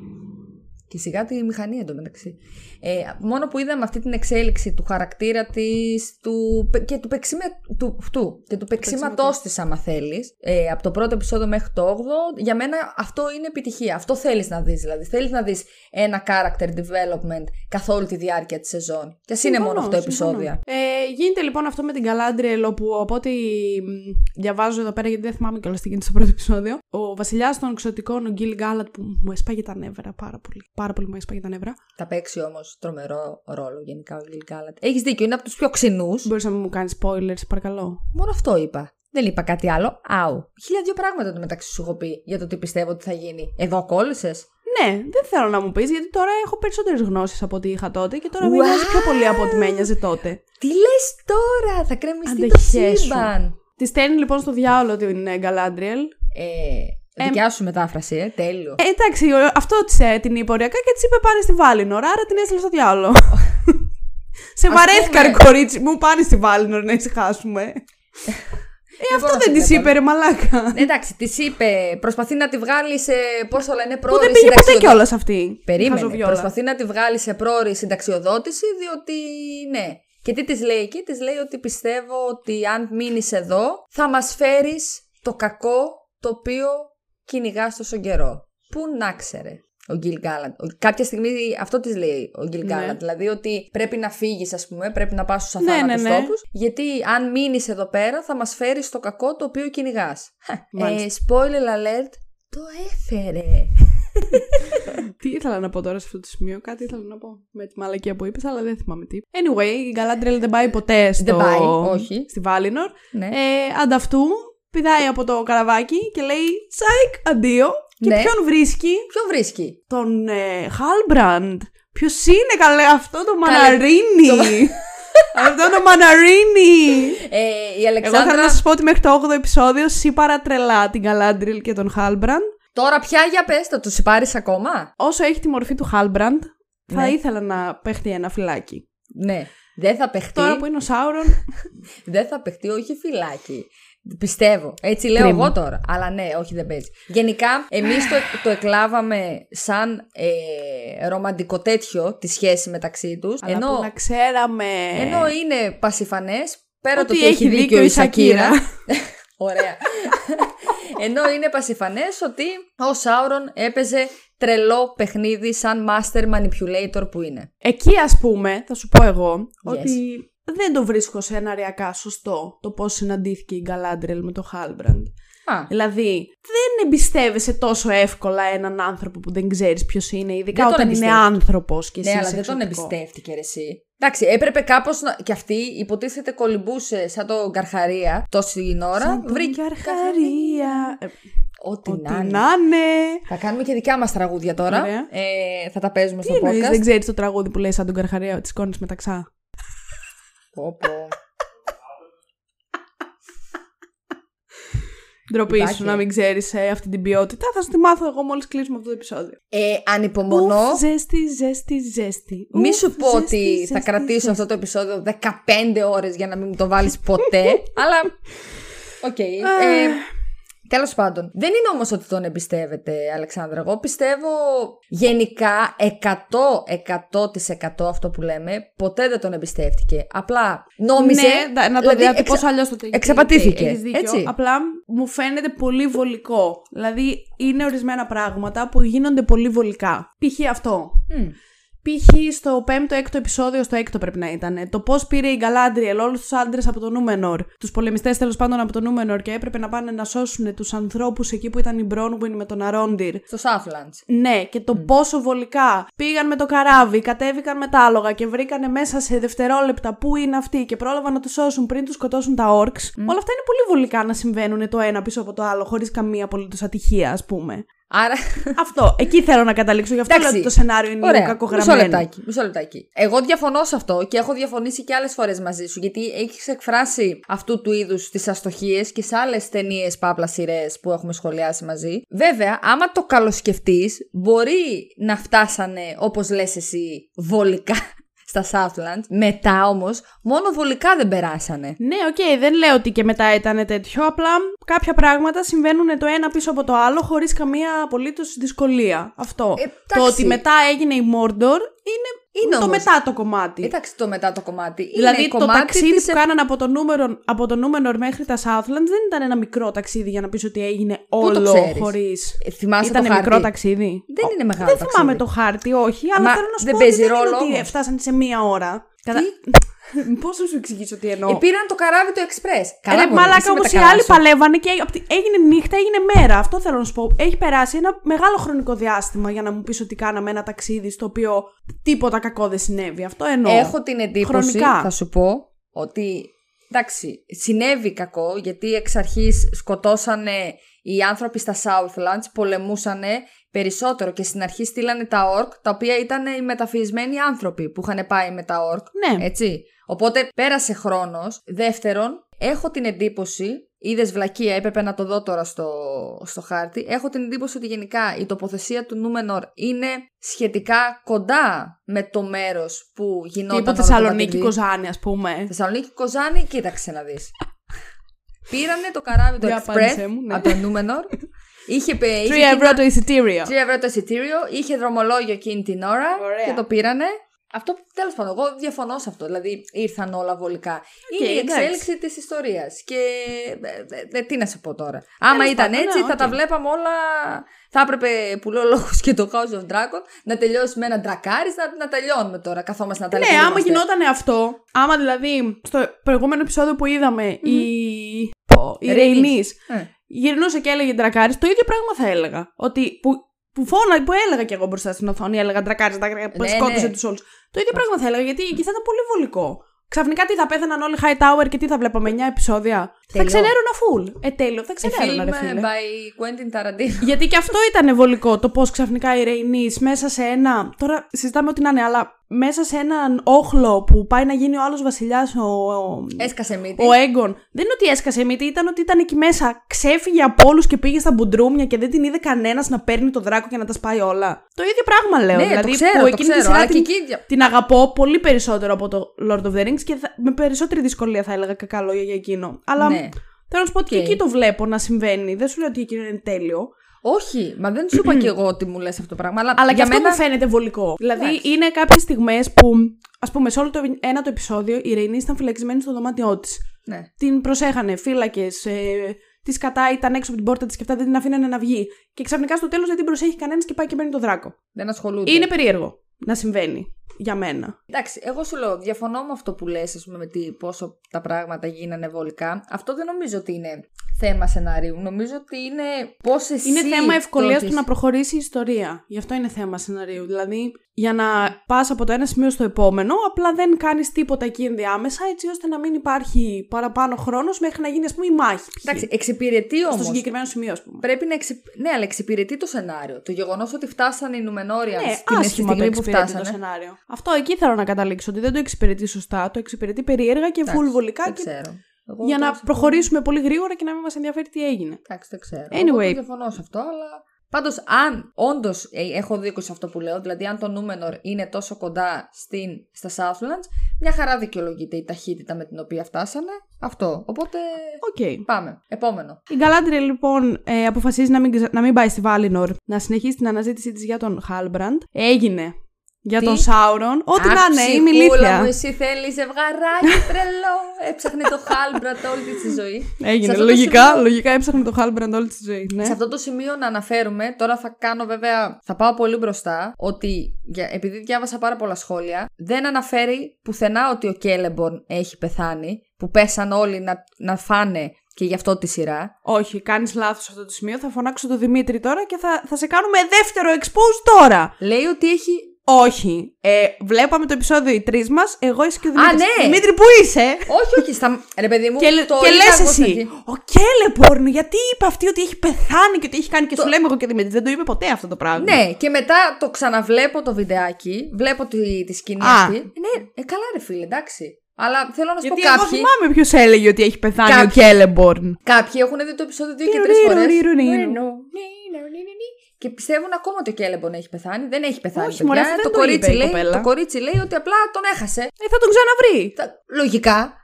Και σιγά τη μηχανή εντωμεταξύ. Ε, μόνο που είδαμε αυτή την εξέλιξη του χαρακτήρα της του, και του, παίξιμα, του, του, και του παίξήματό της, άμα θέλεις, ε, από το πρώτο επεισόδιο μέχρι το 8, για μένα αυτό είναι επιτυχία. Αυτό θέλεις να δεις. Δηλαδή, θέλεις να δεις ένα character development καθ' όλη τη διάρκεια της σεζόν. Και α είναι μόνο 8 επεισόδια. Ε, γίνεται λοιπόν αυτό με την Galadriel, όπου από ό,τι διαβάζω εδώ πέρα, γιατί δεν θυμάμαι κιόλας τι γίνεται στο πρώτο επεισόδιο, ο βασιλιάς των εξωτικών, ο Γκίλ Γκάλατ, που μου έσπαγε τα νεύρα πάρα πολύ. Πάρα πολύ μου έσπαγε τα νεύρα. Θα παίξει όμως τρομερό ρόλο γενικά ο Γκίλ Γκάλατ. Έχεις δίκιο, είναι από τους πιο ξινούς. Μπορείς να μου κάνεις spoilers, παρακαλώ. Μόνο αυτό είπα. Δεν είπα κάτι άλλο. Άου. Χίλια δύο πράγματα το μεταξύ σου έχω πει για το τι πιστεύω ότι θα γίνει. Εδώ κόλλησες; Ναι, δεν θέλω να μου πεις, γιατί τώρα έχω περισσότερες γνώσεις από ό,τι είχα τότε και τώρα wow. με νοιάζει πιο πολύ από ό,τι με ένοιαζε τότε. Τι λες τώρα, θα κρεμιστεί το σύμπαν. Τη στέλνει λοιπόν στο διάολο την Γκαλάντριελ. Ε, δικιά σου μετάφραση, ε, τέλειο. Ε, εντάξει, αυτό της, ε, την είπε ωριακά και της είπε πάνε στη Βάλινορ, άρα την έστειλε στο διάολο. <laughs> Σε βαρέθηκα, ρε κορίτσι μου, πάνε στη Βάλινορ να ησυχάσουμε. Ε, αυτό δεν της είπε, ρε Μαλάκα. Ε, εντάξει, της είπε. Προσπαθεί να τη βγάλει σε. Πώς το λένε, πρόορη. Που δεν πήγε ποτέ κιόλας αυτή. Περίμενε. Προσπαθεί να τη βγάλει σε πρόορη συνταξιοδότηση, διότι ναι. Και τι της λέει εκεί, της λέει ότι πιστεύω ότι αν μείνεις εδώ, θα μας φέρεις το κακό το οποίο κυνηγά τόσο καιρό. Πού να ξέρε ο Γκίλ Γκάλαντ; Κάποια στιγμή αυτό της λέει ο Γκίλ ναι. Δηλαδή ότι πρέπει να φύγεις, ας πούμε, πρέπει να πας στους ναι, αθάνατου ναι, ναι, τόπους. Γιατί αν μείνεις εδώ πέρα θα μας φέρεις το κακό το οποίο κυνηγάς. Ε, spoiler alert, το έφερε. τι ήθελα να πω τώρα σε αυτό το σημείο, κάτι ήθελα να πω με τη μαλακία που είπες, αλλά δεν θυμάμαι τι. Anyway, η Γκαλάντριελ δεν πάει ποτέ στο... Δεν πάει, όχι. στη Βάλινορ. Ναι. Ε, αντ' αυτού, πηδάει από το καραβάκι και λέει «Σάικ, αντίο» Και ναι. ποιον βρίσκει; Ποιον βρίσκει; Τον ε, Χάλμπραντ. Ποιος είναι καλέ αυτό το μαναρίνι. <laughs> αυτό το μαναρίνι. Ε, η Αλεξάνδρα... Εγώ θέλω να σας πω ότι μέχρι το 8ο επεισόδιο σύπαρα τρελά την Καλάντριλ και τον Χάλμπραντ. Τώρα πια για πες, θα τους πάρεις ακόμα; Όσο έχει τη μορφή του Χάλμπραντ, θα ναι. ήθελα να παίχτει ένα φυλάκι. Ναι. Δεν θα παιχτεί. Τώρα που είναι ο Σάουρον. <laughs> δεν θα παιχτεί, όχι φυλάκι. Πιστεύω. Έτσι λέω εγώ τώρα. Αλλά ναι, όχι δεν παίζει. Γενικά, εμείς το, το εκλάβαμε σαν ε, ρομαντικό τέτοιο τη σχέση μεταξύ τους. Ενώ, που να ξέραμε. Ενώ είναι πασιφανές. Πέρα ότι το ότι έχει δίκιο η Σακύρα. <laughs> Ωραία. Ενώ είναι πασιφανές ότι ο Σάουρον έπαιζε τρελό παιχνίδι σαν master manipulator που είναι. Εκεί ας πούμε, θα σου πω εγώ, ότι δεν το βρίσκω σε εναριακά σωστό το πώς συναντήθηκε η Γκαλάντρελ με το Χάλμπραντ. Δηλαδή, δεν εμπιστεύεσαι τόσο εύκολα έναν άνθρωπο που δεν ξέρεις ποιος είναι, ειδικά όταν είναι άνθρωπος και εσύ. Ναι, αλλά δεν τον εμπιστεύτηκε εσύ. Εντάξει, έπρεπε κάπως να. και αυτή υποτίθεται κολυμπούσε σαν τον Καρχαρία τόση ώρα. Σαν βρήκε. Καρχαρία. Ε, ό,τι, να, είναι. Θα κάνουμε και δικιά μας τραγούδια τώρα. Ε, θα τα παίζουμε Τι στο podcast. Δεν ξέρεις το τραγούδι που λέει σαν τον Καρχαρία τη Κώνη Μεταξά. Πω, πω. Ντροπή σου να μην ξέρεις ε, αυτή την ποιότητα. Θα σου τη μάθω εγώ μόλις κλείσουμε αυτό το επεισόδιο. Ε, ανυπομονώ. Ουφ, ζέστη, ζέστη, ζέστη. Μη σου πω ότι θα κρατήσω αυτό το επεισόδιο 15 ώρες για να μην μου το βάλεις ποτέ. <laughs> αλλά. OK. Okay. Ε, Τέλος πάντων, δεν είναι όμως ότι τον εμπιστεύεται, Αλεξάνδρα. Εγώ πιστεύω γενικά 100%, 100% αυτό που λέμε, ποτέ δεν τον εμπιστεύτηκε. Απλά νόμιζε. Ναι, να το δηλαδή, εξα... αλλιώς το Εξαπατήθηκε. Έτσι. Απλά μου φαίνεται πολύ βολικό. Δηλαδή, είναι ορισμένα πράγματα που γίνονται πολύ βολικά. Π.χ. αυτό. Π.χ. στο 5ο-6ο επεισόδιο, στο 6ο πρέπει να ήταν, το πώς πήρε η Γκαλάντριελ όλους τους άντρες από το Νούμενορ, τους πολεμιστές τέλος πάντων από το Νούμενορ και έπρεπε να πάνε να σώσουν τους ανθρώπους εκεί που ήταν η Μπρόνουιν με τον Αρόντιρ. Στο Σάφλαντς. Ναι, και το πόσο βολικά πήγαν με το καράβι, κατέβηκαν με τα άλογα και βρήκανε μέσα σε δευτερόλεπτα πού είναι αυτοί και πρόλαβαν να τους σώσουν πριν τους σκοτώσουν τα όρξ. Όλα αυτά είναι πολύ βολικά να συμβαίνουν το ένα πίσω από το άλλο, χωρίς καμία απολύτως ατυχία, ας πούμε. Άρα... Αυτό. Εκεί θέλω να καταλήξω. Γι' αυτό λέω ότι το σενάριο είναι λίγο κακογραμμένο. Μισό λεπτάκι, μισό λεπτάκι. Εγώ διαφωνώ σε αυτό και έχω διαφωνήσει και άλλες φορές μαζί σου. Γιατί έχεις εκφράσει αυτού του είδους τις αστοχίες και σε άλλες ταινίες, blah blah, σειρές που έχουμε σχολιάσει μαζί. Βέβαια, άμα το καλοσκεφτείς, μπορεί να φτάσανε, όπως λες εσύ, βολικά στα Southlands. Μετά όμως, μόνο βολικά δεν περάσανε. Ναι, οκ, δεν λέω ότι και μετά ήταν τέτοιο. Απλά κάποια πράγματα συμβαίνουν το ένα πίσω από το άλλο χωρίς καμία απολύτως δυσκολία. Αυτό. Ε, το εντάξει. ότι μετά έγινε η Mordor είναι, Είναι το όμως. μετά το κομμάτι. Εντάξει, το μετά το κομμάτι. Δηλαδή είναι το κομμάτι ταξίδι της που κάνανε από το, νούμερο, από το Νούμενορ μέχρι τα Southlands δεν ήταν ένα μικρό ταξίδι για να πεις ότι έγινε το όλο ξέρεις; χωρίς... Ε, θυμάσαι Ήταν το χάρτη; μικρό ταξίδι; Δεν Ο- είναι μεγάλο Δεν ταξίδι. θυμάμαι το χάρτη, όχι, αλλά Μα θέλω να σου δεν πω παίζει ότι δεν ρόλο είναι ότι όμως. φτάσαν σε μία ώρα. Κατα... <laughs> Πώς να σου εξηγήσω τι εννοώ; Ε, πήραν το καράβι του Express. Ρε μωρέ, μαλάκα εσύ με όμως τα οι καλά άλλοι σου. παλεύανε και απ' τη- έγινε νύχτα, έγινε μέρα. Αυτό θέλω να σου πω. Έχει περάσει ένα μεγάλο χρονικό διάστημα για να μου πεις ότι κάναμε ένα ταξίδι στο οποίο τίποτα κακό δεν συνέβη. Αυτό εννοώ. Έχω την εντύπωση, Χρονικά. θα σου πω, ότι εντάξει, συνέβη κακό γιατί εξ αρχής σκοτώσανε οι άνθρωποι στα Southlands, πολεμούσανε περισσότερο και στην αρχή στείλανε τα ορκ, τα οποία ήταν οι μεταφυσμένοι άνθρωποι που είχαν πάει με τα ορκ. Ναι. Έτσι. Οπότε πέρασε χρόνος. Δεύτερον, έχω την εντύπωση, είδες βλακεία, έπρεπε να το δω τώρα στο, στο χάρτη. Έχω την εντύπωση ότι γενικά η τοποθεσία του Νούμενορ είναι σχετικά κοντά με το μέρος που γινόταν. Τύπου όλο το Θεσσαλονίκη, ταξίδι. Κοζάνη, ας πούμε. Θεσσαλονίκη, Κοζάνη, κοίταξε να δεις. Πήρανε το καράβι του Για Express απάντησέ μου, ναι. από το Νούμενορ. Είχε, πε- είχε 3 εκείνα- ευρώ το εισιτήριο. 3 ευρώ το εισιτήριο, είχε δρομολόγιο εκείνη την ώρα Ωραία. και το πήρανε. Αυτό τέλος πάντων, εγώ διαφωνώ σε αυτό. Δηλαδή ήρθαν όλα βολικά. Είναι η εντάξει. εξέλιξη της ιστορίας. Και. ε, ε, ε, τι να σε πω τώρα. Άμα Τέλος ήταν πάντων, έτσι, ναι, θα οκ. τα βλέπαμε όλα. Θα έπρεπε που λέω λόγος και το House of Dragon να τελειώσει με ένα dracarys να, να τελειώνουμε τώρα. Καθόμαστε να τα Ναι, λέμε. άμα γινόταν αυτό, άμα δηλαδή στο προηγούμενο επεισόδιο που είδαμε η. ο- η Ρεϊνής. Ρεϊνής Ε. γυρνούσε και έλεγε dracarys, το ίδιο πράγμα θα έλεγα. Ότι που, που φώνα, που έλεγα κι εγώ μπροστά στην οθόνη, έλεγα Ντρακάρη, Ντρακάρη, Ναι, σκότωσε ναι. τους όλους. Το ίδιο πράγμα θα έλεγα, γιατί εκεί θα ήταν πολύ βολικό. Ξαφνικά τι θα πέθαναν όλοι High Tower και τι θα βλέπαμε, 9 επεισόδια. Θα Τέλειο. ξενέρωνα full. Ε, τέλειο, θα Σε ξενέρωνα, film ρε φίλε. by Quentin Tarantino. Γιατί και αυτό ήταν βολικό το πώς ξαφνικά η Ρεϊνή μέσα σε ένα. Τώρα συζητάμε ό,τι να είναι, αλλά μέσα σε έναν όχλο που πάει να γίνει ο άλλος βασιλιάς, ο, ο, Έσκασε μύτη. ο Έγκον. Δεν είναι ότι έσκασε μύτη, ήταν ότι ήταν εκεί μέσα, ξέφυγε από όλους και πήγε στα μπουντρούμια και δεν την είδε κανένας να παίρνει το δράκο και να τα σπάει όλα. Το ίδιο πράγμα λέω. ναι, δηλαδή το ξέρω, που το εκείνη τη ξέρω. σειρά Αλλά την, και εκεί την αγαπώ πολύ περισσότερο από το Lord of the Rings και θα- με περισσότερη δυσκολία θα έλεγα κακά λόγια για εκείνο. Αλλά Ναι. θέλω να σου πω ότι και Οκ. εκεί το βλέπω να συμβαίνει. Δεν σου λέω ότι εκείνο είναι τέλειο. Όχι, μα δεν σου είπα κι εγώ ότι μου λες αυτό το πράγμα. Αλλά, Αλλά και για αυτό μένα... μου φαίνεται βολικό. Δηλαδή, Εντάξει. είναι κάποιες στιγμές που, ας πούμε, σε όλο το ένα το επεισόδιο η Ρεϊνή ήταν φυλακισμένη στο δωμάτιό της. Ναι. Την προσέχανε φύλακες, ε, της κατά ήταν έξω από την πόρτα της και αυτά δεν την αφήνανε να βγει. Και ξαφνικά στο τέλος δεν την προσέχει κανένας και πάει και παίρνει το δράκο. Δεν ασχολούνται. Είναι περίεργο να συμβαίνει για μένα. Εντάξει, εγώ σου λέω, διαφωνώ με αυτό που λες, ας πούμε, με τι, πόσο τα πράγματα γίνανε βολικά. Αυτό δεν νομίζω ότι είναι θέμα σενάριου. Νομίζω ότι είναι πώς εσύ. Είναι θέμα το ευκολίας έχεις- του να προχωρήσει η ιστορία. Γι' αυτό είναι θέμα σενάριου. Δηλαδή, για να πας από το ένα σημείο στο επόμενο, απλά δεν κάνεις τίποτα εκεί ενδιάμεσα, έτσι ώστε να μην υπάρχει παραπάνω χρόνος μέχρι να γίνει, ας πούμε, η μάχη. π.χ. Εντάξει, εξυπηρετεί όμως. στο συγκεκριμένο σημείο, ας πούμε. Πρέπει να εξυπ... Ναι, αλλά εξυπηρετεί το σενάριο. Το γεγονός ότι φτάσανε οι Νουμενόρια Ναι, στην άσχημα το στιγμή που εξυπηρετεί το φτάσανε. σενάριο. Αυτό εκεί θέλω να καταλήξω. Ότι δεν το εξυπηρετεί σωστά. Το εξυπηρετεί περίεργα και Εντάξει, βουλβολικά Δεν και ξέρω. Εγώ για τώρα να σε- προχωρήσουμε πολύ γρήγορα και να μην μας ενδιαφέρει τι έγινε. Εντάξει, δεν ξέρω. Anyway. Εγώ το διαφωνώ σε αυτό, αλλά. Πάντως, αν όντως έχω δίκιο σε αυτό που λέω, δηλαδή αν το Νούμενορ είναι τόσο κοντά στην, στα Southlands, μια χαρά δικαιολογείται η ταχύτητα με την οποία φτάσανε. Αυτό. Οπότε. Οκ. Πάμε. Επόμενο. Η Γκαλάντριελ λοιπόν ε, αποφασίζει να μην, ξα- να μην πάει στη Βάλινορ, να συνεχίσει την αναζήτησή της για τον Χάλμπραντ. Έγινε. Για Τι; τον Σάουρον. Ό,τι Αχ, να είναι, είμαι ψυχούλα ηλίθια. μου, εσύ θέλεις ζευγαράκι τρελό. Έψαχνε το Χάλμπρατ όλη της τη ζωή. Σε Έγινε. αυτό το Λογικά, σημείο- λογικά έψαχνε τον Χάλμπραντ όλη τη ζωή. Ναι. Σε αυτό το σημείο να αναφέρουμε, τώρα θα κάνω βέβαια, θα πάω πολύ μπροστά, ότι για, επειδή διάβασα πάρα πολλά σχόλια, δεν αναφέρει πουθενά ότι ο Κέλεμπορν έχει πεθάνει, που πέσαν όλοι να, να φάνε και γι' αυτό τη σειρά. Όχι, κάνεις λάθος σε αυτό το σημείο. Θα φωνάξω τον Δημήτρη τώρα και θα, θα σε κάνουμε δεύτερο expose τώρα. Λέει ότι έχει. Όχι. Ε, βλέπαμε το επεισόδιο οι τρεις μας. Εγώ εσύ και ο Δημήτρης. ναι! Δημήτρη, πού είσαι; όχι, όχι, στα... ρε παιδί μου, Και, λε- το και είδα λες εγώ στην εσύ, αρχή. ο Κέλεπορν, γιατί είπε αυτή ότι έχει πεθάνει και ότι έχει κάνει και σου λέμε εγώ και Δημήτρης. Δεν το είπε ποτέ αυτό το πράγμα. Ναι, και μετά το ξαναβλέπω το βιντεάκι, βλέπω τη, τη σκηνή Α. αυτή. Ναι, ε, καλά ρε φίλε, εντάξει. Αλλά θέλω να σου Γιατί πω εγώ κάποιοι, θυμάμαι ποιος έλεγε ότι έχει πεθάνει Κάποιοι. ο Κέλεμπορν. κάποιοι έχουν δει το επεισόδιο δύο και Ριρου, τρεις ριρου, φορέ. Ριρου, ριρου. Και πιστεύουν ακόμα ότι ο Κέλεμπον έχει πεθάνει. Δεν έχει πεθάνει. Όχι, μωρέ, παιδιά. αυτό δεν το, το κορίτσι είπε η λέει, κοπέλα. το κορίτσι λέει ότι απλά τον έχασε. Ε, θα τον ξαναβρει. Τα- Λογικά.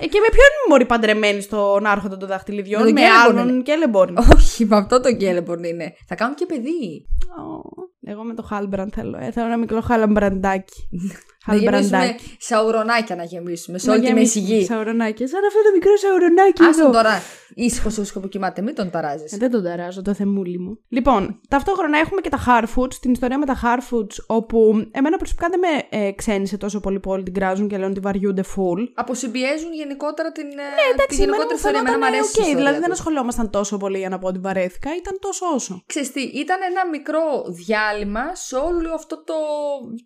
Ε, και με ποιον είναι μωρή παντρεμένη στον άρχοντα των δαχτυλιδιών. Με τον Με Κέλεμπορν άλλον είναι. Κέλεμπορν. Όχι, με αυτό το Κέλεμπον είναι. Θα κάνουν και παιδί. Ω, Εγώ με το Χάλμπραντ θέλω. Ε, θέλω ένα μικρό χαλαμπραντάκι. <laughs> Να γεμίσουμε Χαλμπραντάκι. σαουρονάκια να γεμίσουμε σε Να όλη τη γεμίσουμε μέση γη. Σαουρονάκια. Σαν αυτό το μικρό σαουρονάκι Άστον εδώ. τώρα ήσυχο ήσυχο που κοιμάται, μην τον ταράζεις. Ε, δεν τον ταράζω, το θεμούλι μου. Λοιπόν, ταυτόχρονα έχουμε και τα Harfoots, την ιστορία με τα Harfoots, όπου εμένα προσωπικά δεν με ε, ξένισε τόσο πολύ που όλοι την κράζουν και λένε ότι βαριούνται full. Αποσυμπιέζουν γενικότερα την, ναι, Εντάξει, τη εμένα γενικότερη μου ιστορία. Εμένα φαινόταν μου αρέσει. η οκ, ιστορία δηλαδή δεν τους. ασχολιόμασταν τόσο πολύ για να πω ότι βαρέθηκα, ήταν τόσο όσο. Ξέρεις τι, ήταν ένα μικρό διάλειμμα σε όλο αυτό το,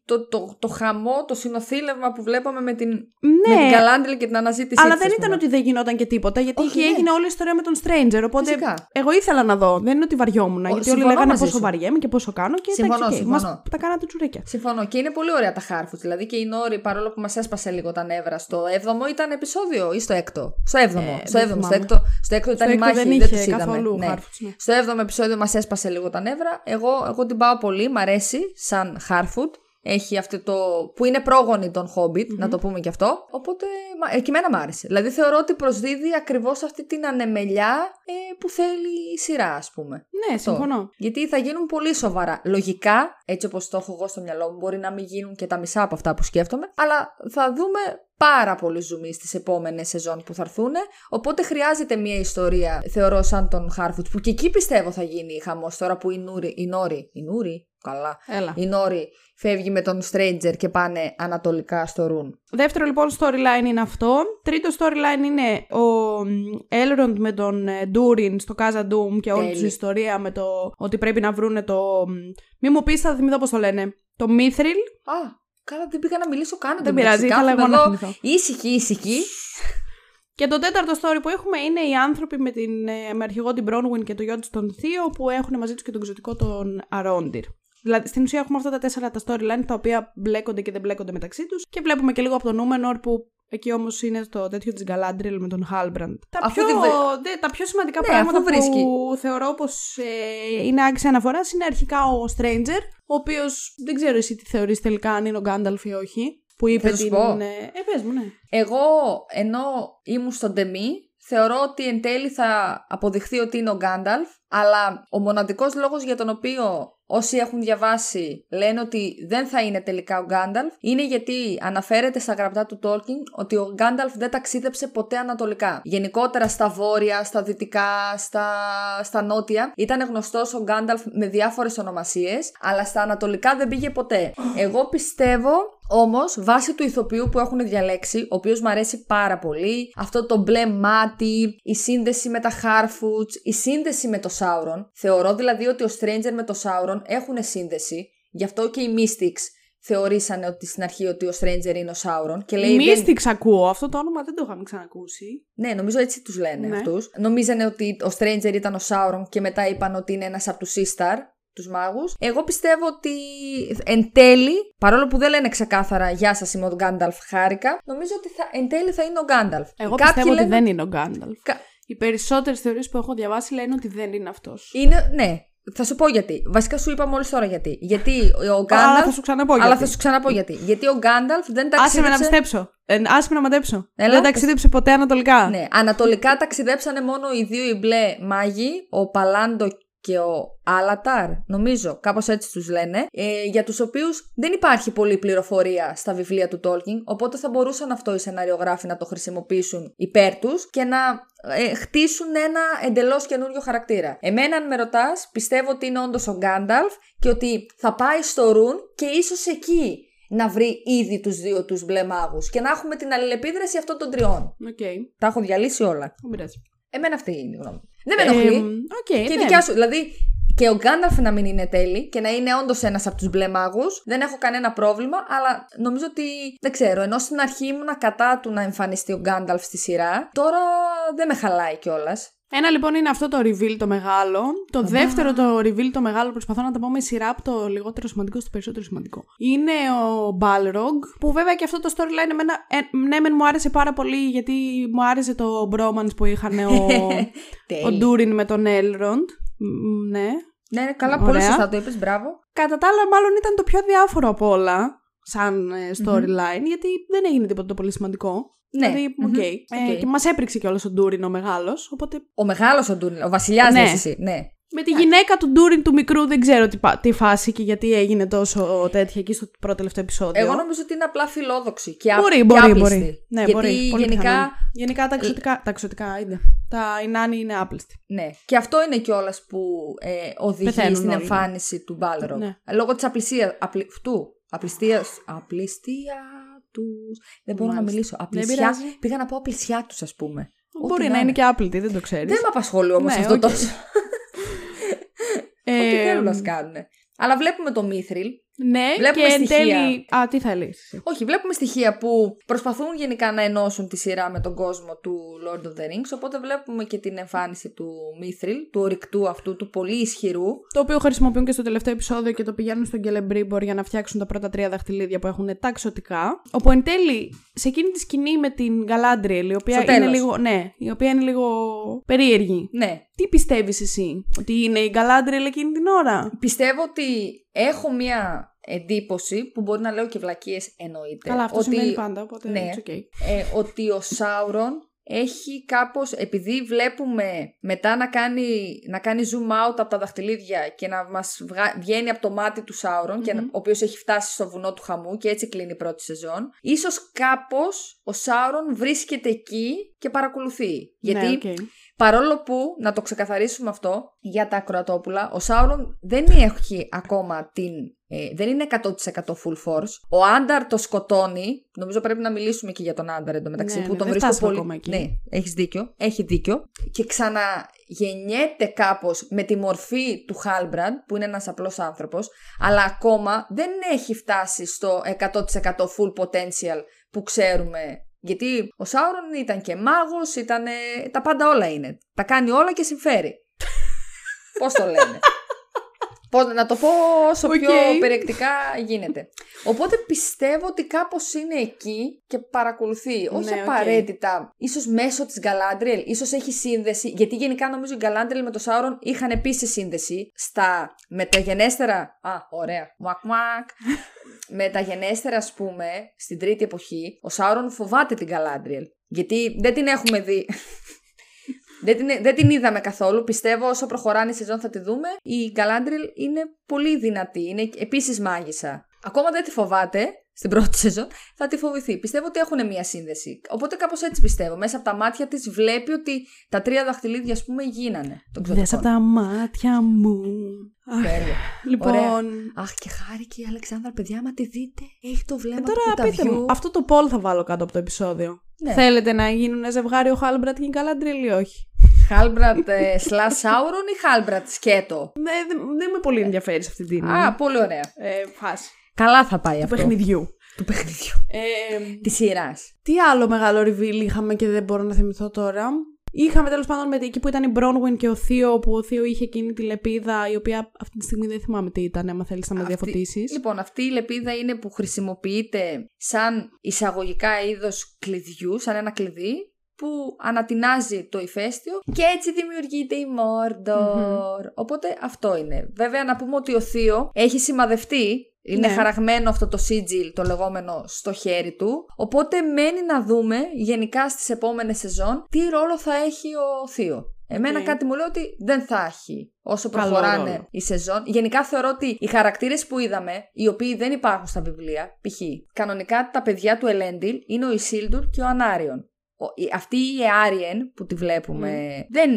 το, το, το, χαμό, το συνονθύλευμα που βλέπαμε με την, με την Ναι, Γκαλάντριελ και την αναζήτησή αλλά της, δεν ας ήταν πούμε. ότι δεν γινόταν και τίποτα, γιατί Όχι, εκεί ναι. έγινε όλη η ιστορία με τον Stranger. Οπότε Φυσικά. εγώ ήθελα να δω. Δεν είναι ότι βαριόμουν. γιατί όλοι συμφωνώ λέγανε μαζί πόσο σου. βαριέμαι και πόσο κάνω. Και Συμφωνώ, εντάξει, οκ, συμφωνώ. μας τα κάνατε τσουρέκια. Συμφωνώ. Και είναι πολύ ωραία τα Harfoots. Δηλαδή και η Νόρη, παρόλο που μας έσπασε λίγο τα νεύρα, στο 7ο ήταν επεισόδιο ή στο 6ο. Στο 7ο. Ε, στο 7ο. δεν Στο θυμάμαι. 6ο, στο 6ο ήταν Στο η έκτο μάχη. δεν δεν είχε τους είδαμε. καθόλου Ναι. Harfoots, ναι. Στο 7ο επεισόδιο μας έσπασε λίγο τα νεύρα. Εγώ, εγώ την πάω πολύ, μ' αρέσει σαν Harfoot. Έχει αυτό το. που είναι πρόγονη των Hobbit, να το πούμε και αυτό. Οπότε μα- ε, και εμένα μ' άρεσε. Δηλαδή θεωρώ ότι προσδίδει ακριβώς αυτή την ανεμελιά ε, που θέλει η σειρά, ας πούμε. Ναι, Αυτό. συμφωνώ. Γιατί θα γίνουν πολύ σοβαρά. Λογικά, έτσι όπως το έχω εγώ στο μυαλό μου, μπορεί να μην γίνουν και τα μισά από αυτά που σκέφτομαι, αλλά θα δούμε πάρα πολύ ζουμί στις επόμενες σεζόν που θα έρθουν. Οπότε χρειάζεται μια ιστορία, θεωρώ, σαν τον Χάρφουτ, που και εκεί πιστεύω θα γίνει χαμός τώρα που η Νούρη. Η Νόρη. Η Νούρη, καλά. Έλα. Η Νόρη φεύγει με τον Stranger και πάνε ανατολικά στο Ρουν. Δεύτερο λοιπόν storyline είναι αυτό. Τρίτο storyline είναι ο Elrond με τον ε, Durin στο Casa Doom και όλη Τέλει. του ιστορία με το ότι πρέπει να βρούνε το. Μη μου πεις, θα θυμηθώ πώς το λένε. Το Mithril. Α, καλά, δεν πήγα να μιλήσω καν. Δεν εν τω πειράζει, μεταξύ. ήθελα Κάθομαι εγώ να εδώ θυμηθώ. Ήσυχη, ήσυχη. Και το τέταρτο story που έχουμε είναι οι άνθρωποι με, την, ε, με αρχηγό την Bronwyn και το γιο της τον Θείο που έχουν μαζί τους και τον ξωτικό τον Arondir. Δηλαδή, στην ουσία έχουμε αυτά τα τέσσερα τα storyline τα οποία μπλέκονται και δεν μπλέκονται μεταξύ τους και βλέπουμε και λίγο από τον Númenor που εκεί όμως είναι το τέτοιο της Galadriel με τον Halbrand. Τα, Αφού πιο, τη βρε- δε- τα πιο σημαντικά Ναι, πράγματα αφού βρίσκει. που θεωρώ πως ε, είναι άξια αναφοράς είναι αρχικά ο Stranger, ο οποίος δεν ξέρω εσύ τι θεωρείς τελικά αν είναι ο Gandalf ή όχι. Που είπε Θα σου την. πω. Ε, ε, πες μου, ναι. Εγώ, ενώ ήμουν στον Τεμί, θεωρώ ότι εν τέλει θα αποδειχθεί ότι είναι ο Γκάνταλφ, αλλά ο μοναδικός λόγος για τον οποίο όσοι έχουν διαβάσει λένε ότι δεν θα είναι τελικά ο Γκάνταλφ, είναι γιατί αναφέρεται στα γραπτά του Tolkien ότι ο Γκάνταλφ δεν ταξίδεψε ποτέ ανατολικά. Γενικότερα στα βόρεια, στα δυτικά, στα, στα νότια, ήταν γνωστός ο Γκάνταλφ με διάφορες ονομασίες, αλλά στα ανατολικά δεν πήγε ποτέ. Εγώ πιστεύω Όμως, βάσει του ηθοποιού που έχουν διαλέξει, ο οποίος μου αρέσει πάρα πολύ, αυτό το μπλε μάτι, η σύνδεση με τα Harfoots, η σύνδεση με το Sauron. Θεωρώ δηλαδή ότι ο Stranger με το Sauron έχουν σύνδεση. Γι' αυτό και οι Mystics θεωρήσανε ότι στην αρχή ότι ο Stranger είναι ο Sauron. Και λέει, Η δεν- Mystics ακούω. Αυτό το όνομα δεν το είχαμε ξανακούσει. Ναι, νομίζω έτσι τους λένε Ναι. αυτούς. Νομίζανε ότι ο Stranger ήταν ο Sauron και μετά είπαν ότι είναι ένας από τους Sistar, τους μάγους. Εγώ πιστεύω ότι εν τέλει, παρόλο που δεν λένε ξεκάθαρα Γεια σας, είμαι ο Γκάνταλφ, χάρηκα, νομίζω ότι θα, εν τέλει θα είναι ο Γκάνταλφ. Εγώ Κάποιοι πιστεύω ότι λένε- δεν είναι ο Γκάνταλφ. Κα- Οι περισσότερες θεωρίες που έχω διαβάσει λένε ότι δεν είναι αυτός. Είναι, ναι. Θα σου πω γιατί. Βασικά σου είπα μόλις τώρα γιατί. Γιατί ο Αλλά Γκάνταλφ. θα σου ξαναπώ Αλλά γιατί. θα σου ξαναπώ γιατί. Γιατί ο Γκάνταλφ δεν Άσε με να ταξίδεψε. πιστέψω. Ε, άσε με να μαντέψω. Έλα, δεν πες. ταξίδεψε ποτέ ανατολικά. Ναι, ανατολικά ταξιδέψανε μόνο οι δύο οι μπλε μάγοι, ο Παλάντο και ο Άλαταρ, νομίζω, κάπως έτσι τους λένε, ε, για τους οποίους δεν υπάρχει πολλή πληροφορία στα βιβλία του Tolkien, οπότε θα μπορούσαν αυτό οι σεναριογράφοι να το χρησιμοποιήσουν υπέρ τους και να ε, χτίσουν ένα εντελώς καινούριο χαρακτήρα. Εμένα, αν με ρωτάς, πιστεύω ότι είναι όντως ο Γκάνταλφ και ότι θα πάει στο Ρουν και ίσως εκεί να βρει ήδη τους δύο τους μπλε μάγους και να έχουμε την αλληλεπίδραση αυτών των τριών. Οκ. Τα έχω διαλύσει όλα. Δεν πειράζει. Εμένα αυτή είναι η γνώμη. μου. Δεν με ενοχλεί. Ε, Οκ, και η ναι. δικιά σου. Δηλαδή, και ο Γκάνταλφ να μην είναι τελικά και να είναι όντως ένας από τους μπλε μάγους, δεν έχω κανένα πρόβλημα, αλλά νομίζω ότι. Δεν ξέρω, ενώ στην αρχή ήμουνα κατά του να εμφανιστεί ο Γκάνταλφ στη σειρά, τώρα δεν με χαλάει κιόλας. Ένα λοιπόν είναι αυτό το reveal το μεγάλο. Το δεύτερο το reveal το μεγάλο, προσπαθώ να τα πω με σειρά από το λιγότερο σημαντικό στο περισσότερο σημαντικό. Είναι ο Balrog, που βέβαια και αυτό το storyline εμένα, ε, ναι μεν μου άρεσε πάρα πολύ γιατί μου άρεσε το bromance που είχαν ο, <laughs> ο Durin με τον Elrond. Μ, Ναι. Ναι, ναι, καλά, πολύ Ωραία. σωστά το είπες, μπράβο. Κατά τα άλλα, μάλλον ήταν το πιο αδιάφορο από όλα, σαν ε, storyline, γιατί δεν έγινε τίποτα το πολύ σημαντικό. Ναι. Δηλαδή, Μμμ. οκ. Ε, Οκ. και μας έπριξε κιόλας ο Ντούριν ο μεγάλος. Οπότε Ο μεγάλος ο Ντούριν, ο βασιλιάς Ναι. ναι. εσύ. Ναι. Με τη γυναίκα του Ντούριν του μικρού δεν ξέρω τι, πα- τι φάση και γιατί έγινε τόσο τέτοια εκεί στο πρώτο τελευταίο επεισόδιο. Εγώ νομίζω ότι είναι απλά φιλόδοξη και, α- Μπορεί, και μπορεί, άπληστη. μπορεί. Ναι, Γιατί μπορεί. Πολύ γενικά. πιθανόν. Γενικά τα εξωτικά. Τα ξωτικά είναι. Τα οι νάνοι είναι άπληστοι. Ναι. Και αυτό είναι κιόλας που ε, οδηγεί Πεθαίνουν στην όλοι. εμφάνιση του Μπάλρογ. Ναι. Λόγω της απληστία. Απλη, αυτού. Απληστία. Απληστία τους. Δεν μπορώ να Μάλιστα. μιλήσω. Δεν Απλησιά. πειράζει. Πήγα να πω απλησιά τους, ας πούμε. Μπορεί Ό,τι να να είναι είναι. και άπλυτοι, δεν το ξέρεις. Δεν με απασχολεί όμως Ναι, αυτό οκ. τόσο. Ε, Ό,τι θέλουν να κάνουν. Αλλά βλέπουμε το Μήθριλ. Ναι, Βλέπουμε και εν στοιχεία. τέλει. Α, τι θέλεις. Όχι, βλέπουμε στοιχεία που προσπαθούν γενικά να ενώσουν τη σειρά με τον κόσμο του Lord of the Rings. Οπότε βλέπουμε και την εμφάνιση του Μήθριλ, του ορυκτού αυτού, του πολύ ισχυρού. Το οποίο χρησιμοποιούν και στο τελευταίο επεισόδιο και το πηγαίνουν στον Celebrimbor για να φτιάξουν τα πρώτα τρία δαχτυλίδια που έχουν τα ξωτικά. Όπου εν τέλει, σε εκείνη τη σκηνή με την Galadriel, η οποία Στο είναι τέλος. λίγο. Ναι, η οποία είναι λίγο περίεργη. Ναι, Τι πιστεύεις εσύ, Ότι είναι η Galadriel εκείνη την ώρα; πιστεύω ότι έχω μία εντύπωση που μπορεί να λέω και βλακίες εννοείται. Καλά, αυτό ότι, σημαίνει πάντα, οπότε ναι. it's okay. ε, ότι ο Σάουρον έχει κάπως, επειδή βλέπουμε μετά να κάνει, να κάνει zoom out από τα δαχτυλίδια και να μας βγα- βγαίνει από το μάτι του Σάουρον, και να- Μμμ. ο οποίος έχει φτάσει στο βουνό του χαμού και έτσι κλείνει η πρώτη σεζόν, ίσως κάπως ο Σάουρον βρίσκεται εκεί και παρακολουθεί. Γιατί Ναι, οκ. Παρόλο που, να το ξεκαθαρίσουμε αυτό για τα ακροατόπουλα, ο Σάουρον δεν έχει ακόμα την. ε, δεν είναι 100% full force. Ο Άνταρ το σκοτώνει. Νομίζω πρέπει να μιλήσουμε και για τον Άνταρ εντωμεταξύ Ναι, που ναι, τον δεν βρίσκω φτάσαμε πολύ. ακόμα εκεί. Ναι, έχεις δίκιο. Έχει δίκιο. Και ξαναγεννιέται κάπως με τη μορφή του Χάλμπραντ, που είναι ένας απλός άνθρωπος, αλλά ακόμα δεν έχει φτάσει στο 100% full potential που ξέρουμε γιατί ο Σάουρον ήταν και μάγος, ήταν. Τα πάντα όλα είναι. Τα κάνει όλα και συμφέρει. <laughs> Πώς το λένε. Πώς, να το πω όσο πιο Οκ. περιεκτικά γίνεται. Οπότε πιστεύω ότι κάπως είναι εκεί και παρακολουθεί. Όχι Ναι, οκ. απαραίτητα, ίσως μέσω της Γκαλάντριελ, ίσως έχει σύνδεση. Γιατί γενικά νομίζω η Γκαλάντριελ με το Σάουρον είχαν επίσης σύνδεση στα μεταγενέστερα. Α, ωραία. Μουακ, μουακ. <laughs> μεταγενέστερα, ας πούμε, στην τρίτη εποχή, ο Σάουρον φοβάται την Γκαλάντριελ. Γιατί δεν την έχουμε δει. Δεν, την, δεν την είδαμε καθόλου. Πιστεύω όσο προχωράνε η σεζόν θα τη δούμε. Η Γκαλάντριελ είναι πολύ δυνατή. Είναι επίσης μάγισσα. Ακόμα δεν τη φοβάται στην πρώτη σεζόν. Θα τη φοβηθεί. Πιστεύω ότι έχουν μία σύνδεση. Οπότε κάπως έτσι πιστεύω. Μέσα από τα μάτια της βλέπει ότι τα τρία δαχτυλίδια, ας πούμε, γίνανε. Των Δες από ξωτικών. τα μάτια μου. Αχ, Τέλεια. Λοιπόν. Αχ, και χάρηκε η Αλεξάνδρα, παιδιά, μα τη δείτε. Έχει το βλέμμα Ε, του τώρα πείτε κουταβιού. μου, αυτό το poll θα βάλω κάτω από το επεισόδιο. Ναι. Θέλετε να γίνουν ζευγάρι ο Χάλμπρατ και η Γκαλάντριελ ή όχι; Χάλμπρατ ε, σλά Σάουρον ή Χάλμπρατ σκέτο; Ναι, δεν, δεν με πολύ ενδιαφέρει σε αυτή την Α, πολύ ωραία. ε, φάση Καλά θα πάει του αυτό. παιχνιδιού. Του παιχνιδιού. Ε, Της σειράς. τι άλλο μεγάλο reveal είχαμε και δεν μπορώ να θυμηθώ τώρα. Είχαμε τέλος πάντων με, εκεί που ήταν η Bronwyn και ο Θείο, που ο Θείο είχε εκείνη τη λεπίδα, η οποία αυτή τη στιγμή δεν θυμάμαι τι ήταν, άμα θέλεις να με διαφωτίσεις. Λοιπόν, αυτή η λεπίδα είναι που χρησιμοποιείται σαν εισαγωγικά είδος κλειδιού, σαν ένα κλειδί, που ανατινάζει το ηφαίστειο και έτσι δημιουργείται η Μόρντορ Οπότε αυτό είναι. Βέβαια να πούμε ότι ο Θείο έχει σημαδευτεί, είναι Ναι. χαραγμένο αυτό το sigil το λεγόμενο στο χέρι του, οπότε μένει να δούμε γενικά στις επόμενες σεζόν τι ρόλο θα έχει ο Θείο. Εμένα Οκ. κάτι μου λέει ότι δεν θα έχει όσο Καλό προχωράνε ρόλο. η σεζόν. Γενικά θεωρώ ότι οι χαρακτήρες που είδαμε, οι οποίοι δεν υπάρχουν στα βιβλία, π.χ. κανονικά τα παιδιά του Ελέντιλ είναι ο Ισίλντουρ και ο Ανάριον. Ο- η- αυτή η Εάριεν που τη βλέπουμε δεν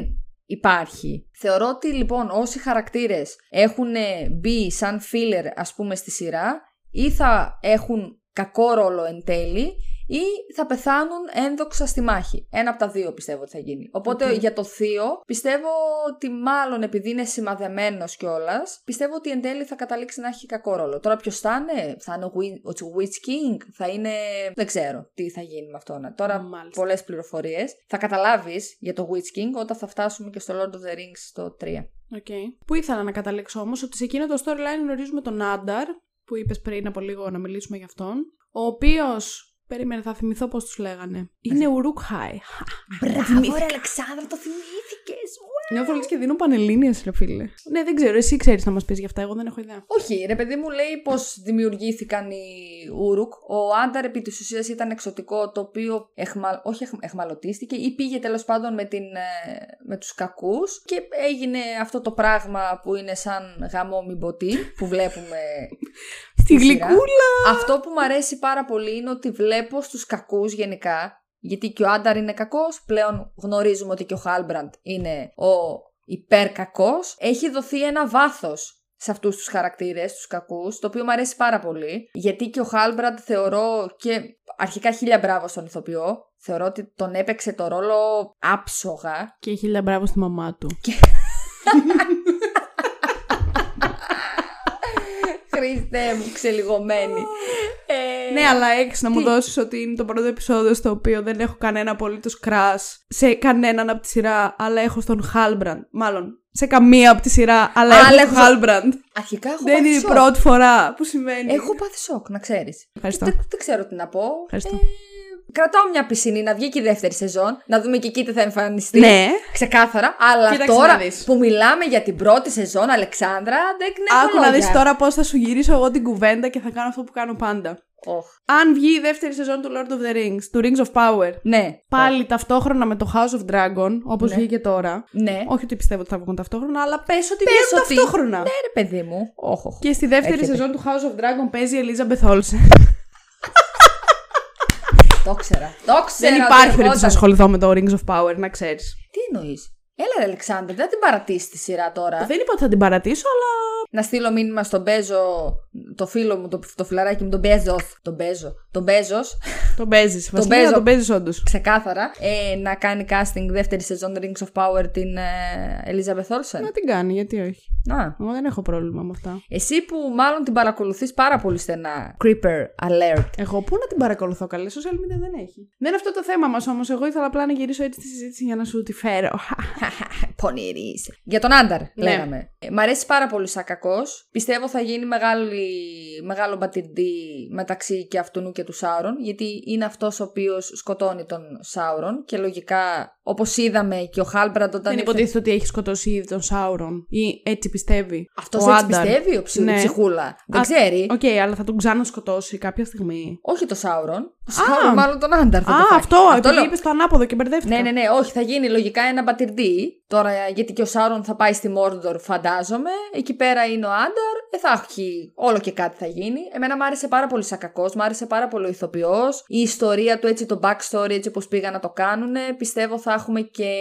υπάρχει. Θεωρώ ότι λοιπόν όσοι χαρακτήρες έχουν μπει σαν filler ας πούμε στη σειρά ή θα έχουν κακό ρόλο εν τέλει ή θα πεθάνουν ένδοξα στη μάχη. Ένα από τα δύο πιστεύω ότι θα γίνει. Οπότε Οκ. για το θείο πιστεύω ότι μάλλον επειδή είναι σημαδεμένος κιόλας, πιστεύω ότι εν τέλει θα καταλήξει να έχει κακό ρόλο. Τώρα ποιος θα είναι, θα είναι ο Witch- ο Witch King, θα είναι. Δεν ξέρω τι θα γίνει με αυτόν. Τώρα Μάλιστα. πολλές πληροφορίες. Θα καταλάβεις για το Witch King όταν θα φτάσουμε και στο Lord of the Rings στο 3. Okay. Που ήθελα να καταλήξω όμως; Ότι σε εκείνο το storyline γνωρίζουμε τον Άνταρ, που είπες πριν από λίγο να μιλήσουμε για αυτόν, ο οποίος. Περίμενε, θα θυμηθώ πώς τους λέγανε. Είναι Ουρούκχάι. Μπράβο, ρε Αλεξάνδρα, το θυμήθηκε. Νιώθω λες και δίνω πανελλήνιες, ρε φίλε. Ναι, δεν ξέρω, εσύ ξέρεις να μας πεις γι' αυτά, εγώ δεν έχω ιδέα. Όχι, ρε παιδί μου λέει πώ δημιουργήθηκαν οι Ούρουκ. Ο Άνταρ επί της ουσίας ήταν εξωτικό το οποίο εχμα... όχι εχ... εχμαλωτίστηκε ή πήγε τέλος πάντων με, την... ε, με τους κακούς και έγινε αυτό το πράγμα που είναι σαν γαμό μυμποτή που βλέπουμε. <laughs> Στη σειρά. γλυκούλα! αυτό που μου αρέσει πάρα πολύ είναι ότι βλέπω στους κακούς γενικά γιατί και ο Άνταρ είναι κακός, πλέον γνωρίζουμε ότι και ο Χάλμπραντ είναι ο υπερκακός. Έχει δοθεί ένα βάθος σε αυτούς τους χαρακτήρες, τους κακούς, το οποίο μου αρέσει πάρα πολύ, γιατί και ο Χάλμπραντ θεωρώ και αρχικά χίλια μπράβο στον ηθοποιό, θεωρώ ότι τον έπαιξε το ρόλο άψογα. Και χίλια μπράβο στη μαμά του. <laughs> Χριστέ μου, ξελιγωμένη. Ε, Ναι, αλλά έχεις να μου τι; δώσεις ότι είναι το πρώτο επεισόδιο στο οποίο δεν έχω κανένα απολύτως κράς σε κανέναν από τη σειρά, αλλά έχω στον Χάλμπραντ. Μάλλον σε καμία από τη σειρά, αλλά Αλλά έχω έχω στον στο- Χάλμπραντ. Αρχικά έχω Δεν πάθει είναι η σοκ. πρώτη φορά που συμβαίνει. Έχω πάθει σοκ, να ξέρεις. Ευχαριστώ. Δεν, δεν ξέρω τι να πω. Ευχαριστώ. Ε, κρατάω μια πισινή να βγει και η δεύτερη σεζόν, να δούμε και εκεί τι θα εμφανιστεί. Ναι. Ξεκάθαρα. Αλλά Κοίταξε τώρα να δεις. που μιλάμε για την πρώτη σεζόν, Αλεξάνδρα, δεν έχω Άκου να λόγια. δει τώρα πώς θα σου γυρίσω εγώ την κουβέντα και θα κάνω αυτό που κάνω πάντα. Οχ. Αν βγει η δεύτερη σεζόν του Lord of the Rings, του Rings of Power, Ναι. πάλι ταυτόχρονα με το House of Dragon, όπως Ναι. βγήκε τώρα. Ναι. Όχι ότι πιστεύω ότι θα βγουν ταυτόχρονα, αλλά πες ότι Πες βγαίνουν ότι- ταυτόχρονα. Ναι, ρε παιδί μου. Όχι, όχι. Και στη δεύτερη Έρχεται. σεζόν του House of Dragon παίζει η Elizabeth Olsen. <laughs> Το ξέρα. Το ξέρα. Δεν ότι υπάρχει περίπτωση να ερχόταν. ασχοληθώ με το Rings of Power, να ξέρεις. Τι εννοείς; Έλα, ρε, Αλεξάνδρα, δεν θα την παρατήσεις τη σειρά τώρα. Δεν είπα ότι θα την παρατήσω, αλλά. Να στείλω μήνυμα στον Μπέζο, το φίλο μου, το, το φιλαράκι μου, τον Μπέζο. Τον Μπέζο. Τον Μπέζο. Τον παίζεις. παίζω. Τον τον παίζεις όντως. ξεκάθαρα. Ε, να κάνει casting δεύτερη σεζόν Rings of Power την ε, Elizabeth Olsen. Να την κάνει, γιατί όχι. Α, Εγώ δεν έχω πρόβλημα με αυτά. εσύ που μάλλον την παρακολουθείς πάρα πολύ στενά. Creeper alert. Εγώ πού να την παρακολουθώ καλέ, social media δεν έχει. Δεν είναι αυτό το θέμα μας όμως. Εγώ ήθελα απλά να γυρίσω έτσι τη συζήτηση για να σου τη φέρω. <laughs> Πονηρή είσαι. Για τον Άνταρ, Ναι. λέγαμε. Ε, μ' αρέσει πάρα πολύ σαν κακός. Πιστεύω θα γίνει μεγάλη, μεγάλο μπατιρντή μεταξύ και αυτού και του Σάουρον, γιατί είναι αυτός ο οποίος σκοτώνει τον Σάουρον και λογικά, όπως είδαμε και ο Χάλμπραντ όταν. Δεν ήρθε- υποτίθεται ότι έχει σκοτώσει ήδη τον Σάουρον. Ή έτσι πιστεύει. Αυτός ο έτσι Άνταρ. πιστεύει, ο ψι... Ναι. ψυχούλα. Δεν Α, ξέρει. Οκ, αλλά θα τον ξανασκοτώσει κάποια στιγμή. Όχι το Σάουρον. Το Σάουρον, μάλλον τον Άνταρ θα Α, το φάει. αυτό, επειδή λέω. είπε το ανάποδο και μπερδεύτηκα. Ναι, ναι, ναι, όχι, θα γίνει λογικά ένα πατιρντί. Τώρα, γιατί και ο Σάουρον θα πάει στη Μόρντορ, φαντάζομαι. Εκεί πέρα είναι ο Άνταρ. Ε, θα έχει όλο και κάτι θα γίνει. Εμένα μου άρεσε πάρα πολύ σαν κακός, μου άρεσε πάρα πολύ ο ηθοποιός. Η ιστορία του, έτσι, το backstory, έτσι όπως πήγαν να το κάνουν. Πιστεύω θα έχουμε και.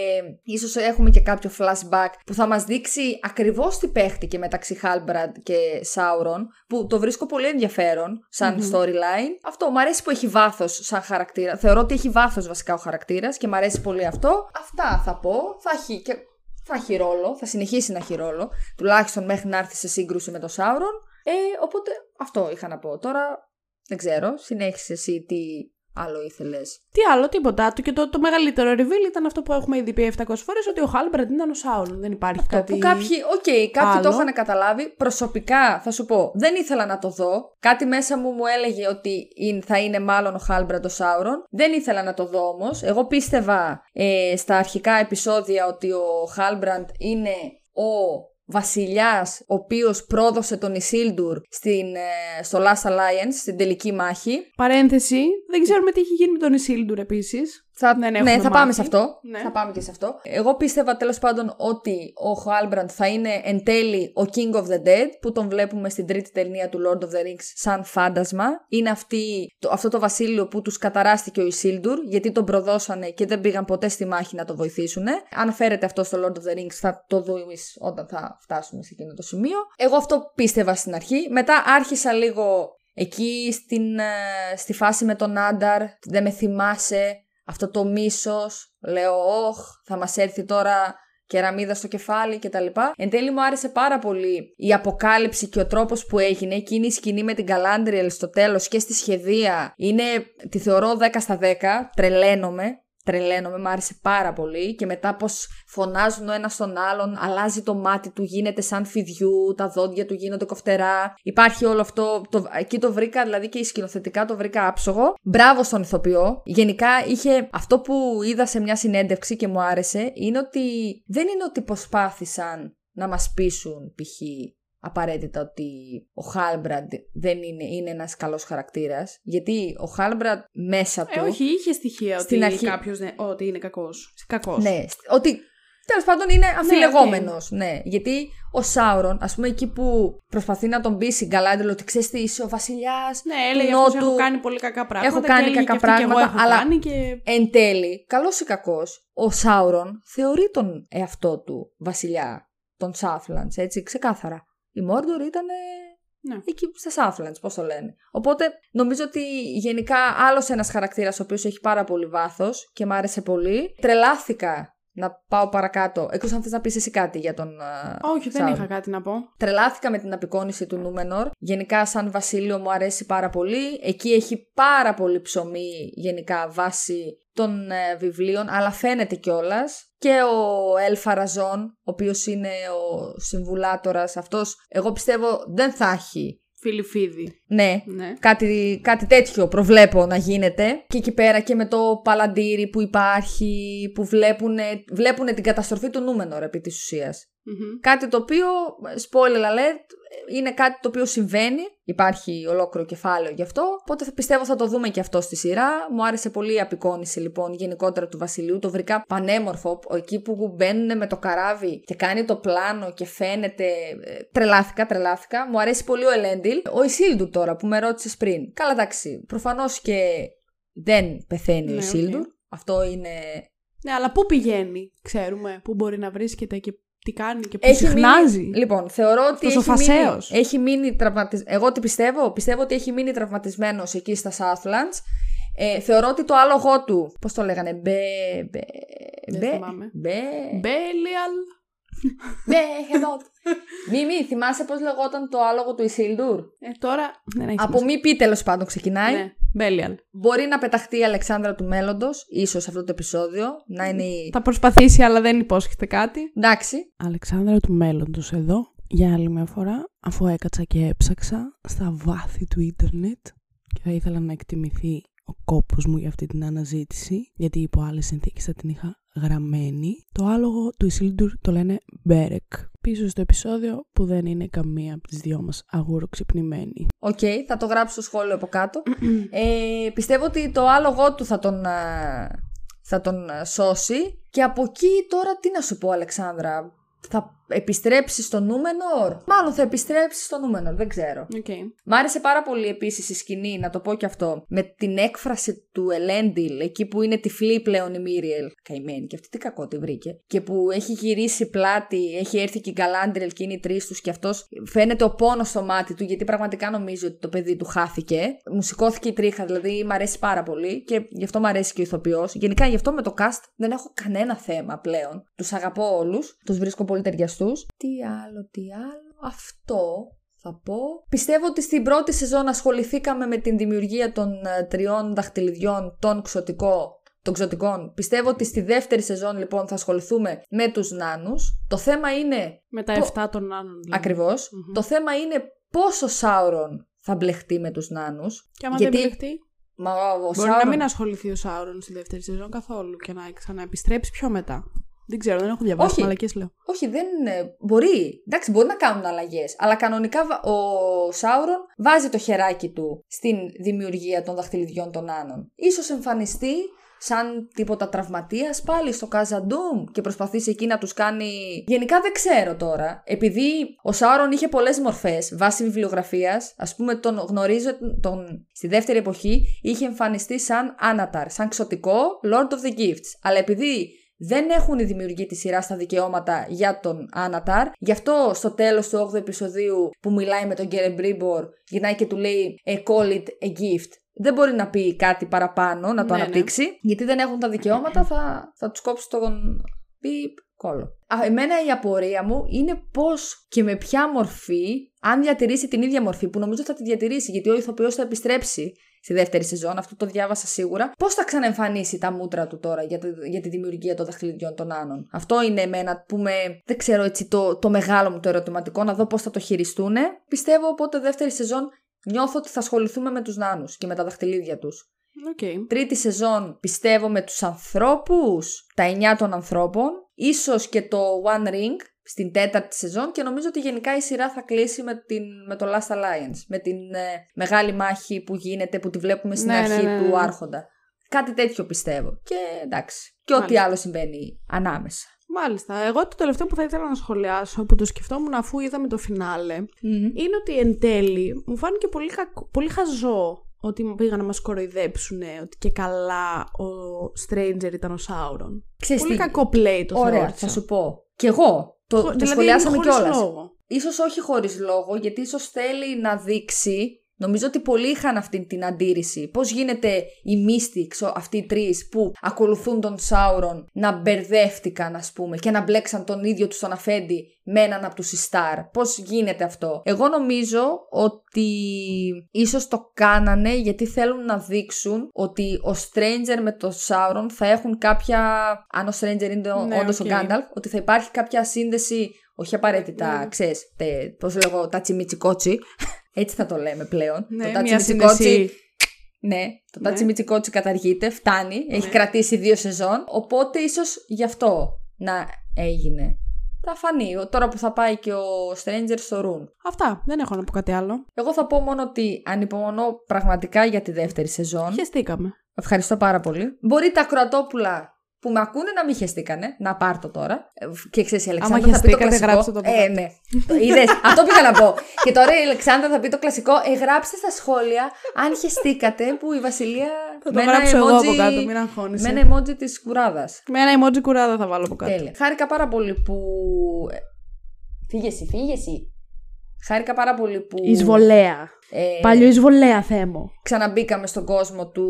ίσως έχουμε και κάποιο flashback που θα μας δείξει ακριβώς τι παίχτηκε μεταξύ Χάλμπραντ και Σάουρον. Που το βρίσκω πολύ ενδιαφέρον σαν storyline. Αυτό μου αρέσει που έχει βάθος σαν χαρακτήρα. Θεωρώ ότι έχει βάθος βασικά ο χαρακτήρας και μου αρέσει πολύ αυτό. Αυτά θα πω. Θα έχει και θα έχει ρόλο, θα συνεχίσει να έχει ρόλο, τουλάχιστον μέχρι να έρθει σε σύγκρουση με το Σάουρον. Ε, οπότε αυτό είχα να πω. Τώρα δεν ξέρω, συνέχισε εσύ τι άλλο ήθελες. Τι άλλο, τίποτα. Το, και το, το μεγαλύτερο reveal ήταν αυτό που έχουμε ήδη πει 700 φορές, ότι ο Χάλμπραντ ήταν ο Σάουρον. Δεν υπάρχει Αυτό κάτι. που κάποιοι, οκ, κάποιοι το άλλο. είχαν καταλάβει. Προσωπικά, θα σου πω, δεν ήθελα να το δω. Κάτι μέσα μου μου έλεγε ότι είναι- θα είναι μάλλον ο Χάλμπραντ ο Σάουρον. Δεν ήθελα να το δω όμως. Εγώ πίστευα ε, στα αρχικά επεισόδια ότι ο Χάλμπραντ είναι ο βασιλιάς ο οποίος πρόδωσε τον Ισίλντουρ στην, ε, στο Last Alliance, στην τελική μάχη. Παρένθεση, δεν ξέρουμε τι έχει γίνει με τον Ισίλντουρ επίσης. Θα, Δεν ναι, έχουμε θα πάμε μάθει. σε αυτό. Ναι. Θα πάμε και σε αυτό. Εγώ πίστευα τέλος πάντων ότι ο Χάλμπραντ θα είναι εν τέλει ο King of the Dead, που τον βλέπουμε στην τρίτη ταινία του Lord of the Rings σαν φάντασμα. Είναι αυτή, το, αυτό το βασίλειο που τους καταράστηκε ο Ισίλντουρ, γιατί τον προδώσανε και δεν πήγαν ποτέ στη μάχη να το βοηθήσουν. Αναφέρεται αυτό στο Lord of the Rings, θα το δούμε όταν θα φτάσουμε σε εκείνο το σημείο. Εγώ αυτό πίστευα στην αρχή. Μετά άρχισα λίγο εκεί στην, ε, στη φάση με τον Άνταρ, δεν με θυμάσαι, αυτό το μίσος, λέω όχ, θα μας έρθει τώρα κεραμίδα στο κεφάλι κτλ. Εν τέλει μου άρεσε πάρα πολύ η αποκάλυψη και ο τρόπος που έγινε, εκείνη η σκηνή με την Καλάντριελ στο τέλος και στη σχεδία, είναι, τη θεωρώ 10 στα 10, τρελαίνομαι. Τρελαίνομαι, μου άρεσε πάρα πολύ. Και μετά πώ φωνάζουν ο ένας τον άλλον, αλλάζει το μάτι του, γίνεται σαν φιδιού, τα δόντια του γίνονται κοφτερά. Υπάρχει όλο αυτό. Το, εκεί το βρήκα, δηλαδή και η σκηνοθετικά το βρήκα άψογο. Μπράβο στον ηθοποιό. Γενικά είχε αυτό που είδα σε μια συνέντευξη και μου άρεσε είναι ότι δεν είναι ότι προσπάθησαν να μας πείσουν π.χ απαραίτητα ότι ο Χάλμπραντ δεν είναι, είναι ένας καλός χαρακτήρας. Γιατί ο Χάλμπραντ μέσα του... Ε, όχι, είχε στοιχεία Στην ότι αρχή- κάποιος ναι, ότι είναι κακός. Κακός. Ναι, ότι τέλος πάντων είναι αμφιλεγόμενος. Ναι, γιατί ο Σάουρον, ας πούμε εκεί που προσπαθεί να τον πείσει Γκαλάντριλ ότι ξέρεις τι είσαι ο βασιλιάς Ναι, του έλεγε αυτός Νότου. έχω κάνει πολύ κακά πράγματα. Έχω και κάνει έλεγε κακά και αυτή και πράγματα, εγώ έχω αλλά- κάνει και... Εν τέλει, καλός ή κακός, ο Σάουρον θεωρεί τον εαυτό του βασιλιά των Southlands, έτσι, ξεκάθαρα. Η Μόρντορ ήταν Ναι. εκεί στα Southlands, πώς το λένε. Οπότε νομίζω ότι γενικά άλλος ένας χαρακτήρας ο οποίος έχει πάρα πολύ βάθος και μ' άρεσε πολύ. Τρελάθηκα να πάω παρακάτω, εκτός αν θες να πεις εσύ κάτι για τον α, Όχι, δεν Sauron. είχα κάτι να πω. Τρελάθηκα με την απεικόνηση του Νούμενορ. Γενικά, σαν βασίλειο μου αρέσει πάρα πολύ. Εκεί έχει πάρα πολύ ψωμί, γενικά, βάσει των ε, βιβλίων, αλλά φαίνεται κιόλας. Και ο Ελφαραζόν, ο οποίος είναι ο συμβουλάτορας αυτός, εγώ πιστεύω δεν θα έχει. Φιλιφίδη. Ναι, Ναι. κάτι, κάτι τέτοιο προβλέπω να γίνεται. Και εκεί πέρα και με το παλαντήρι που υπάρχει, που βλέπουν, βλέπουν την καταστροφή του Νούμενορ επί της ουσίας. Μμμ. Κάτι το οποίο, spoiler alert, είναι κάτι το οποίο συμβαίνει. Υπάρχει ολόκληρο κεφάλαιο γι' αυτό. Οπότε θα πιστεύω θα το δούμε και αυτό στη σειρά. Μου άρεσε πολύ η απεικόνηση λοιπόν γενικότερα του Βασιλείου. Το βρήκα πανέμορφο. Εκεί που μπαίνουν με το καράβι και κάνει το πλάνο και φαίνεται. ε, Τρελάθηκα, τρελάθηκα. Μου αρέσει πολύ ο Ελέντιλ. Ο Ισίλντουρ τώρα που με ρώτησες πριν. Καλά, εντάξει. Προφανώς και δεν πεθαίνει Ναι, ο οκ. Ισίλντουρ. Αυτό είναι Ναι, αλλά πού πηγαίνει, ξέρουμε, πού μπορεί να βρίσκεται και τι κάνει και πού Έχει συχνάζει. μείνει, λοιπόν, θεωρώ ότι Αυτός ο έχει μείνει, Φασαίος. έχει μείνει τραυματισμένος. Εγώ τι πιστεύω, πιστεύω ότι έχει μείνει τραυματισμένος εκεί στα Southlands. Ε, θεωρώ ότι το άλογο του, πώς το λέγανε, μπε... μπε... Δεν μπε... θυμάμαι. μπε... Μπέλιαλ. μπε... χεδόν. Μη, μη, θυμάσαι πώς λεγόταν το άλογο του Ισίλντουρ; Ε, τώρα δεν έχει Από μη πει τέλος πάντων ξεκινάει. Ναι, Μπέλιαλ. Μπορεί να πεταχτεί η Αλεξάνδρα του μέλλοντος, ίσως αυτό το επεισόδιο, να είναι η... Θα προσπαθήσει, αλλά δεν υπόσχεται κάτι. Εντάξει, Αλεξάνδρα του μέλλοντος εδώ, για άλλη μια φορά, αφού έκατσα και έψαξα στα βάθη του ίντερνετ και θα ήθελα να εκτιμηθεί ο κόπος μου για αυτή την αναζήτηση, γιατί υπό άλλες συνθήκες θα την είχα γραμμένη. Το άλογο του Ισίλντουρ το λένε Μπέρεκ. Πίσω στο επεισόδιο που δεν είναι καμία από τις δυο μας αγουροξυπνημένη. Οκ, θα το γράψω στο σχόλιο από κάτω. <clears throat> ε, πιστεύω ότι το άλογο του θα τον, α, θα τον α, σώσει. Και από εκεί τώρα τι να σου πω Αλεξάνδρα. Θα επιστρέψει στο Νούμενορ. Μάλλον θα επιστρέψει στο Νούμενορ, δεν ξέρω. Okay. Μ' άρεσε πάρα πολύ επίσης η σκηνή, να το πω και αυτό, με την έκφραση του Ελέντιλ, εκεί που είναι τυφλή πλέον η Μίριελ. Καημένη και αυτή τι κακό τη βρήκε. Και που έχει γυρίσει πλάτη, έχει έρθει και η Γκαλάντριελ και είναι οι τρεις τους και αυτός φαίνεται ο πόνος στο μάτι του, γιατί πραγματικά νομίζει ότι το παιδί του χάθηκε. Μου σηκώθηκε η τρίχα, δηλαδή μ' αρέσει πάρα πολύ και γι' αυτό μ' αρέσει και ο ηθοποιός. Γενικά γι' αυτό με το cast δεν έχω κανένα θέμα πλέον. Τους αγαπώ όλους, τους βρίσκω πολύ ταιριαστούς. Τι άλλο, τι άλλο. Αυτό θα πω. Πιστεύω ότι στην πρώτη σεζόν ασχοληθήκαμε με την δημιουργία των ε, τριών δαχτυλιδιών των ξωτικό, των ξωτικών. Πιστεύω ότι στη δεύτερη σεζόν λοιπόν θα ασχοληθούμε με τους νάνους. Το θέμα είναι, Με τα Πο- 7 των άλλων. Δηλαδή. ακριβώς, Μμμ. το θέμα είναι πόσο Σάουρον θα μπλεχτεί με τους νάνους. Και άμα γιατί- δεν μπλεχτεί, Μα ο μπορεί Σάουρον... να μην ασχοληθεί ο Σάουρον στη δεύτερη σεζόν καθόλου και να ξαναεπιστρέψει πιο μετά. Δεν ξέρω, δεν έχω διαβάσει. Όχι. Μαλακές λέω. Όχι, δεν. ε, Μπορεί. Εντάξει, μπορεί να κάνουν αλλαγές. Αλλά κανονικά βα- ο Σάουρον βάζει το χεράκι του στην δημιουργία των δαχτυλιδιών των Άνων. Ίσως εμφανιστεί σαν τίποτα τραυματίας πάλι στο Καζαντούμ και προσπαθήσει εκεί να τους κάνει... Γενικά δεν ξέρω τώρα. Επειδή ο Σάουρον είχε πολλές μορφές βάσει βιβλιογραφίας, ας πούμε τον γνωρίζω τον... στη δεύτερη εποχή είχε εμφανιστεί σαν Άναταρ, σαν ξωτικό Lord of the Gifts. Αλλά επειδή δεν έχουν οι δημιουργοί τη σειρά τα δικαιώματα για τον Άναταρ. Γι' αυτό στο τέλος του 8ου επεισοδίου που μιλάει με τον Γκερεμπρίμπορ, γυρνάει και του λέει «A call it a gift». Δεν μπορεί να πει κάτι παραπάνω, να το Ναι, ναι. αναπτύξει, γιατί δεν έχουν τα δικαιώματα, θα, θα τους κόψει τον πιπ κόλλο. Α, εμένα η απορία μου είναι πώς και με ποια μορφή, αν διατηρήσει την ίδια μορφή, που νομίζω θα τη διατηρήσει, γιατί ο ηθοποιός θα επιστρέψει στη δεύτερη σεζόν, αυτό το διάβασα σίγουρα. Πώς θα ξαναεμφανίσει τα μούτρα του τώρα για, το, για τη δημιουργία των δαχτυλιδιών των Άνων; Αυτό είναι εμένα που με. Δεν ξέρω έτσι το, το μεγάλο μου το ερωτηματικό, να δω πώς θα το χειριστούν. Πιστεύω οπότε δεύτερη σεζόν νιώθω ότι θα ασχοληθούμε με τους Νάνους και με τα δαχτυλίδια τους. Okay. Τρίτη σεζόν πιστεύω με τους ανθρώπους, τα εννιά των ανθρώπων, ίσως και το One Ring στην τέταρτη σεζόν και νομίζω ότι γενικά η σειρά θα κλείσει με, την, με το Last Alliance, με την ε, μεγάλη μάχη που γίνεται, που τη βλέπουμε στην Ναι, αρχή ναι, ναι, του ναι. Άρχοντα. Κάτι τέτοιο πιστεύω. Και εντάξει. Και ό,τι Μάλιστα. άλλο συμβαίνει ανάμεσα. Μάλιστα. Εγώ το τελευταίο που θα ήθελα να σχολιάσω, που το σκεφτόμουν αφού είδαμε το φινάλε, είναι ότι εν τέλει μου φάνηκε πολύ, κακό, πολύ χαζό ότι πήγαν να μας κοροϊδέψουν ότι και καλά ο Stranger ήταν ο Σάουρον. Ξέρεις Πολύ τι, κακό play το Ωραία, θεώρησα. θα σου πω. Κι εγώ. Το, Χω- το δηλαδή, σχολιάσαμε χωρίς κιόλας. λόγο. Ίσως όχι χωρίς λόγο, γιατί ίσως θέλει να δείξει. Νομίζω ότι πολλοί είχαν αυτή την αντίρρηση. Πώς γίνεται οι Mystics, αυτοί οι τρεις που ακολουθούν τον Σάουρον, να μπερδεύτηκαν ας πούμε και να μπλέξαν τον ίδιο τους τον αφέντη με έναν από τους Ιστάρ. Πώς γίνεται αυτό; Εγώ νομίζω ότι ίσως το κάνανε γιατί θέλουν να δείξουν ότι ο Stranger με τον Σάουρον θα έχουν κάποια... Αν ο Stranger είναι Ναι, όντως ο οκ. Γκάνταλφ, ότι θα υπάρχει κάποια σύνδεση όχι απαραίτητα, Ναι. ξέρεις, τε, πώς λέγω, τα τσιμιτσικότσι. Έτσι θα το λέμε πλέον. Ναι, το μια τατσιμιτσικότσι, σύνδεση. ναι, το Ναι. τατσιμιτσικότσι καταργείται, φτάνει, έχει κρατήσει δύο σεζόν, οπότε ίσως γι' αυτό να έγινε. Θα φανεί, τώρα που θα πάει και ο Stranger στο Rhûn. Αυτά. Δεν έχω να πω κάτι άλλο. Εγώ θα πω μόνο ότι ανυπομονώ πραγματικά για τη δεύτερη σεζόν. Χεστήκαμε. Ευχαριστώ πάρα πολύ. Μπορεί τα κροατόπουλα που με ακούνε να μην χεστήκανε, να πάρτω τώρα. Ε, Και ξέρεις, η Αλεξάνδρα θα πει το χεστήκατε, κλασικό. γράψτε το από ε, κάτω. ναι. Το είδες, αυτό πήγα να πω. <laughs> Και τώρα η Αλεξάνδρα θα πει το κλασικό. Ε, γράψτε στα σχόλια αν χεστήκατε που η Βασιλεία. Θα το με ένα γράψω εγώ emoji- από κάτω, μην αγχώνεσαι. Με ένα emoji της κουράδας. Με ένα emoji κουράδα θα βάλω από κάτω. Τέλεια. Χάρηκα πάρα πολύ που. ε, Φύγε εσύ, φύγε εσύ. Χάρηκα πάρα πολύ που. Εισβολέα. ε, Παλιό εισβολέα θέμο. ξαναμπήκαμε στον κόσμο του,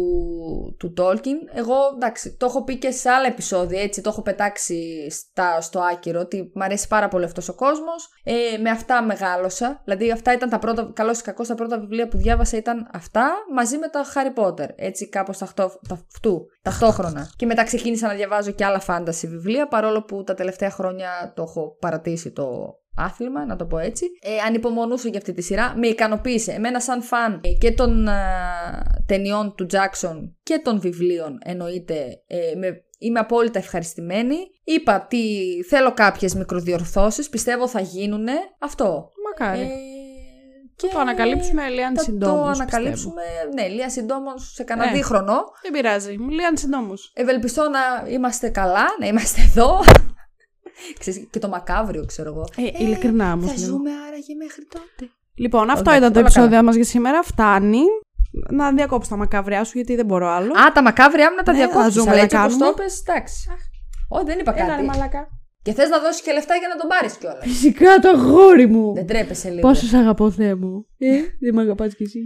του Tolkien. Εγώ, εντάξει, το έχω πει και σε άλλα επεισόδια, έτσι, το έχω πετάξει στα, στο άκυρο, ότι μου αρέσει πάρα πολύ αυτός ο κόσμος. Ε, με αυτά μεγάλωσα, δηλαδή αυτά ήταν τα πρώτα, καλώς ή κακώς, τα πρώτα βιβλία που διάβασα ήταν αυτά, μαζί με τα Harry Potter, έτσι κάπως ταυτό, ταυτού, ταυτόχρονα. Και μετά ξεκίνησα να διαβάζω και άλλα fantasy βιβλία, παρόλο που τα τελευταία χρόνια το έχω παρατήσει το άθλημα, να το πω έτσι. Ε, ανυπομονούσα για αυτή τη σειρά. Με ικανοποίησε. Εμένα, σαν φαν ε, και των α, ταινιών του Jackson και των βιβλίων, εννοείται, ε, με, είμαι απόλυτα ευχαριστημένη. Είπα ότι θέλω κάποιες μικροδιορθώσεις, πιστεύω θα γίνουν. Αυτό. Μακάρι. Ε, και το ανακαλύψουμε Λίαν θα συντόμως, το πιστεύω. ανακαλύψουμε, ναι, λίγα συντόμως σε κανένα Ναι. δίχρονο. Δεν πειράζει. Μου Λίαν συντόμω. Ευελπιστώ να είμαστε καλά, να είμαστε εδώ. Ξέρεις, και το μακάβριο, ξέρω εγώ. Ε, ειλικρινά όμως. Θα ζούμε άραγε μέχρι τότε. Λοιπόν, αυτό Όχι, ήταν το όλα επεισόδιο μας για σήμερα. Φτάνει. Να διακόψω τα μακάβριά σου γιατί δεν μπορώ άλλο. Α, τα μακάβριά μου να τα Ναι, διακόψεις, θα ζούμε αλλά να έτσι όπως κάνουμε. το είπες, εντάξει. Όχι, δεν είπα Έλα, ρε κάτι. μαλακά. Και θες να δώσεις και λεφτά για να τον πάρεις κιόλας. Φυσικά το αγόρι μου. Δεν τρέπεσαι λίγο. Πόσο σ' αγαπώ, Θεέ μου. Ε, δεν με αγαπάς κι εσύ.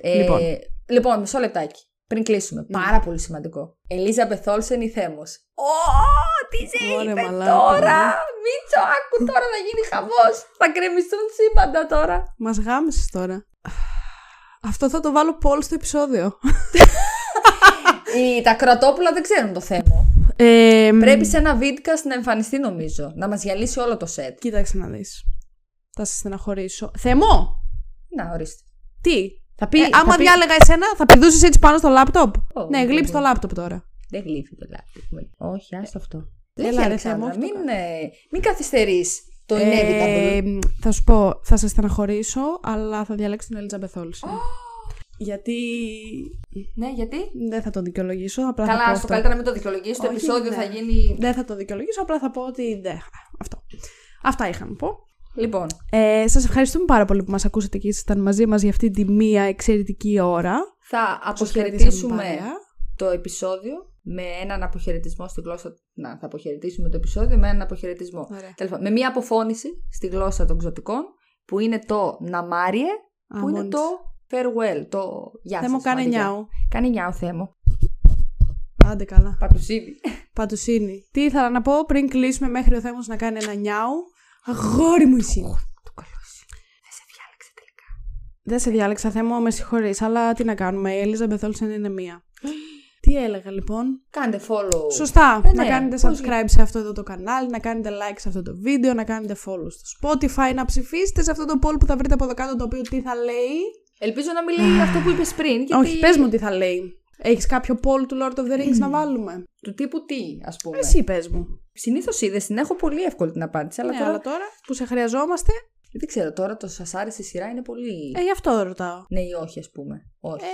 Ε, Λοιπόν. λοιπόν. μισό λεπτάκι. Πριν κλείσουμε. Πάρα πολύ σημαντικό. Ελίζα Μπεθόλσεν η Θέμος. Ω, τι σε Ωραία, είπε μαλάκα. τώρα. Μίτσο, άκου τώρα να γίνει χαμός. Θα κρεμιστούν σύμπαντα τώρα. Μας γάμισες τώρα. Αυτό θα το βάλω πόλ στο επεισόδιο. <laughs> Οι, τα κρατόπουλα δεν ξέρουν το θέμα. Ε, Πρέπει σε ένα vidcast να εμφανιστεί νομίζω. Να μας γυαλίσει όλο το set. Κοίταξε να δεις. Θα σε στεναχωρήσω. Θεμό! Να, ορίστε. Τι! Θα πει, Ε, άμα θα πει- διάλεγα εσένα, θα πηδούσες έτσι πάνω στο λάπτοπ; Ω, ναι, δεν γλύψει το μπορεί. λάπτοπ τώρα. Δεν γλύφει το λάπτοπ. Όχι, άστο αυτό. Έλα, Όχι, ρε, Αλεξάνδρα, Θεέ μου, όχι το μην, ε, μην καθυστερείς το Ε, inevitable. θα σου πω, θα σε στεναχωρήσω, αλλά θα διαλέξω την Elizabeth Olsen. Γιατί. Ναι, γιατί; Δεν θα το δικαιολογήσω. Απλά θα πω Καλά, στο αυτό. καλύτερα να μην το δικαιολογήσεις. Το Όχι, επεισόδιο ναι. θα γίνει. Δεν θα το δικαιολογήσω, απλά θα πω ότι δεν. Αυτό. Αυτά είχα να πω. Λοιπόν, Ε, σας ευχαριστούμε πάρα πολύ που μας ακούσατε και ήσασταν μαζί μας για αυτή τη μία εξαιρετική ώρα. θα Σας κρατήσαμε αποχαιρετήσουμε παρέα. το επεισόδιο με έναν αποχαιρετισμό στη γλώσσα. Να, θα αποχαιρετήσουμε το επεισόδιο με έναν αποχαιρετισμό. Ωραία. Τέλος πάντων, με μία αποφώνηση στη γλώσσα των ξωτικών που είναι το ναμάριε, Α, που είναι μόνη το farewell, το γεια Δεν σας, μου κάνει μαντιγιά. νιάου. Κάνει νιάου, Θεέ μου. Άντε καλά. Πατουσίδι. Παντουσίνη. Τι ήθελα να πω πριν κλείσουμε μέχρι ο Θέμος να κάνει ένα νιάου. Αγόρι μου εσύ. Το καλός σου. Δεν σε διάλεξε τελικά. Δεν σε διάλεξα, θέμα, με συγχωρείς, αλλά τι να κάνουμε. Η Ελίζα Μπεθόλσεν είναι μία. <gasps> Τι έλεγα λοιπόν; Κάντε follow. Σωστά. Ε, να ναι, κάνετε πώς subscribe σε αυτό εδώ το κανάλι, να κάνετε like σε αυτό το βίντεο, να κάνετε follow στο Spotify, να ψηφίσετε σε αυτό το poll που θα βρείτε από εδώ κάτω το οποίο τι θα λέει. Ελπίζω να μην λέει αυτό που είπες πριν. Γιατί... Όχι, πες μου τι θα λέει. Έχεις κάποιο poll του Lord of the Rings να βάλουμε; Του τύπου τι, ας πούμε. Εσύ πες μου. Συνήθως είδες την έχω πολύ εύκολη την απάντηση. Αλλά Ναι, τώρα. αλλά τώρα που σε χρειαζόμαστε, Δεν ξέρω, τώρα το σας άρεσε η σειρά είναι πολύ. ε, γι' αυτό ρωτάω. Ναι ή όχι, ας πούμε. Όχι. Ε,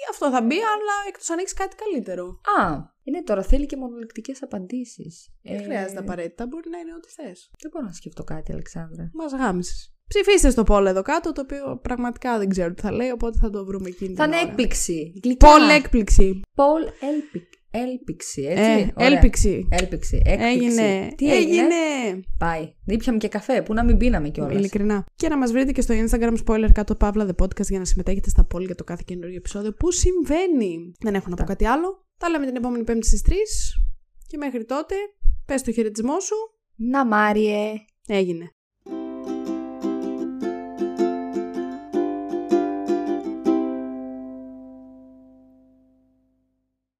ή αυτό θα μπει, αλλά εκτός αν έχεις κάτι καλύτερο. Α, ναι, τώρα θέλει και μονολεκτικέ απαντήσεις. Δεν χρειάζεται απαραίτητα, μπορεί να είναι ό,τι θες. Δεν μπορώ να σκεφτώ κάτι, Αλεξάνδρα. Μας γάμισες. Ψηφίστε στο poll εδώ κάτω, το οποίο πραγματικά δεν ξέρω τι θα λέει, οπότε θα το βρούμε εκείνη Θα την είναι ώρα. έκπληξη. Γλυκά. Poll έκπληξη. Πολ έλπικ. Έλπιξη, έτσι. Ε, Ωραία. έλπιξη. Έλπιξη. Έκπληξη. Έγινε. Τι έγινε; Πάει. Ήπιαμε και καφέ, που να μην πίναμε κιόλας; Ειλικρινά. Και να μας βρείτε και στο Instagram spoiler κάτω παύλα the podcast για να συμμετέχετε στα poll για το κάθε καινούργιο επεισόδιο που συμβαίνει. Δεν έχω να πω κάτι άλλο. Τα λέμε την επόμενη Πέμπτη στις 3. Και μέχρι τότε, πες το χαιρετισμό σου. Να Μάριε. Έγινε.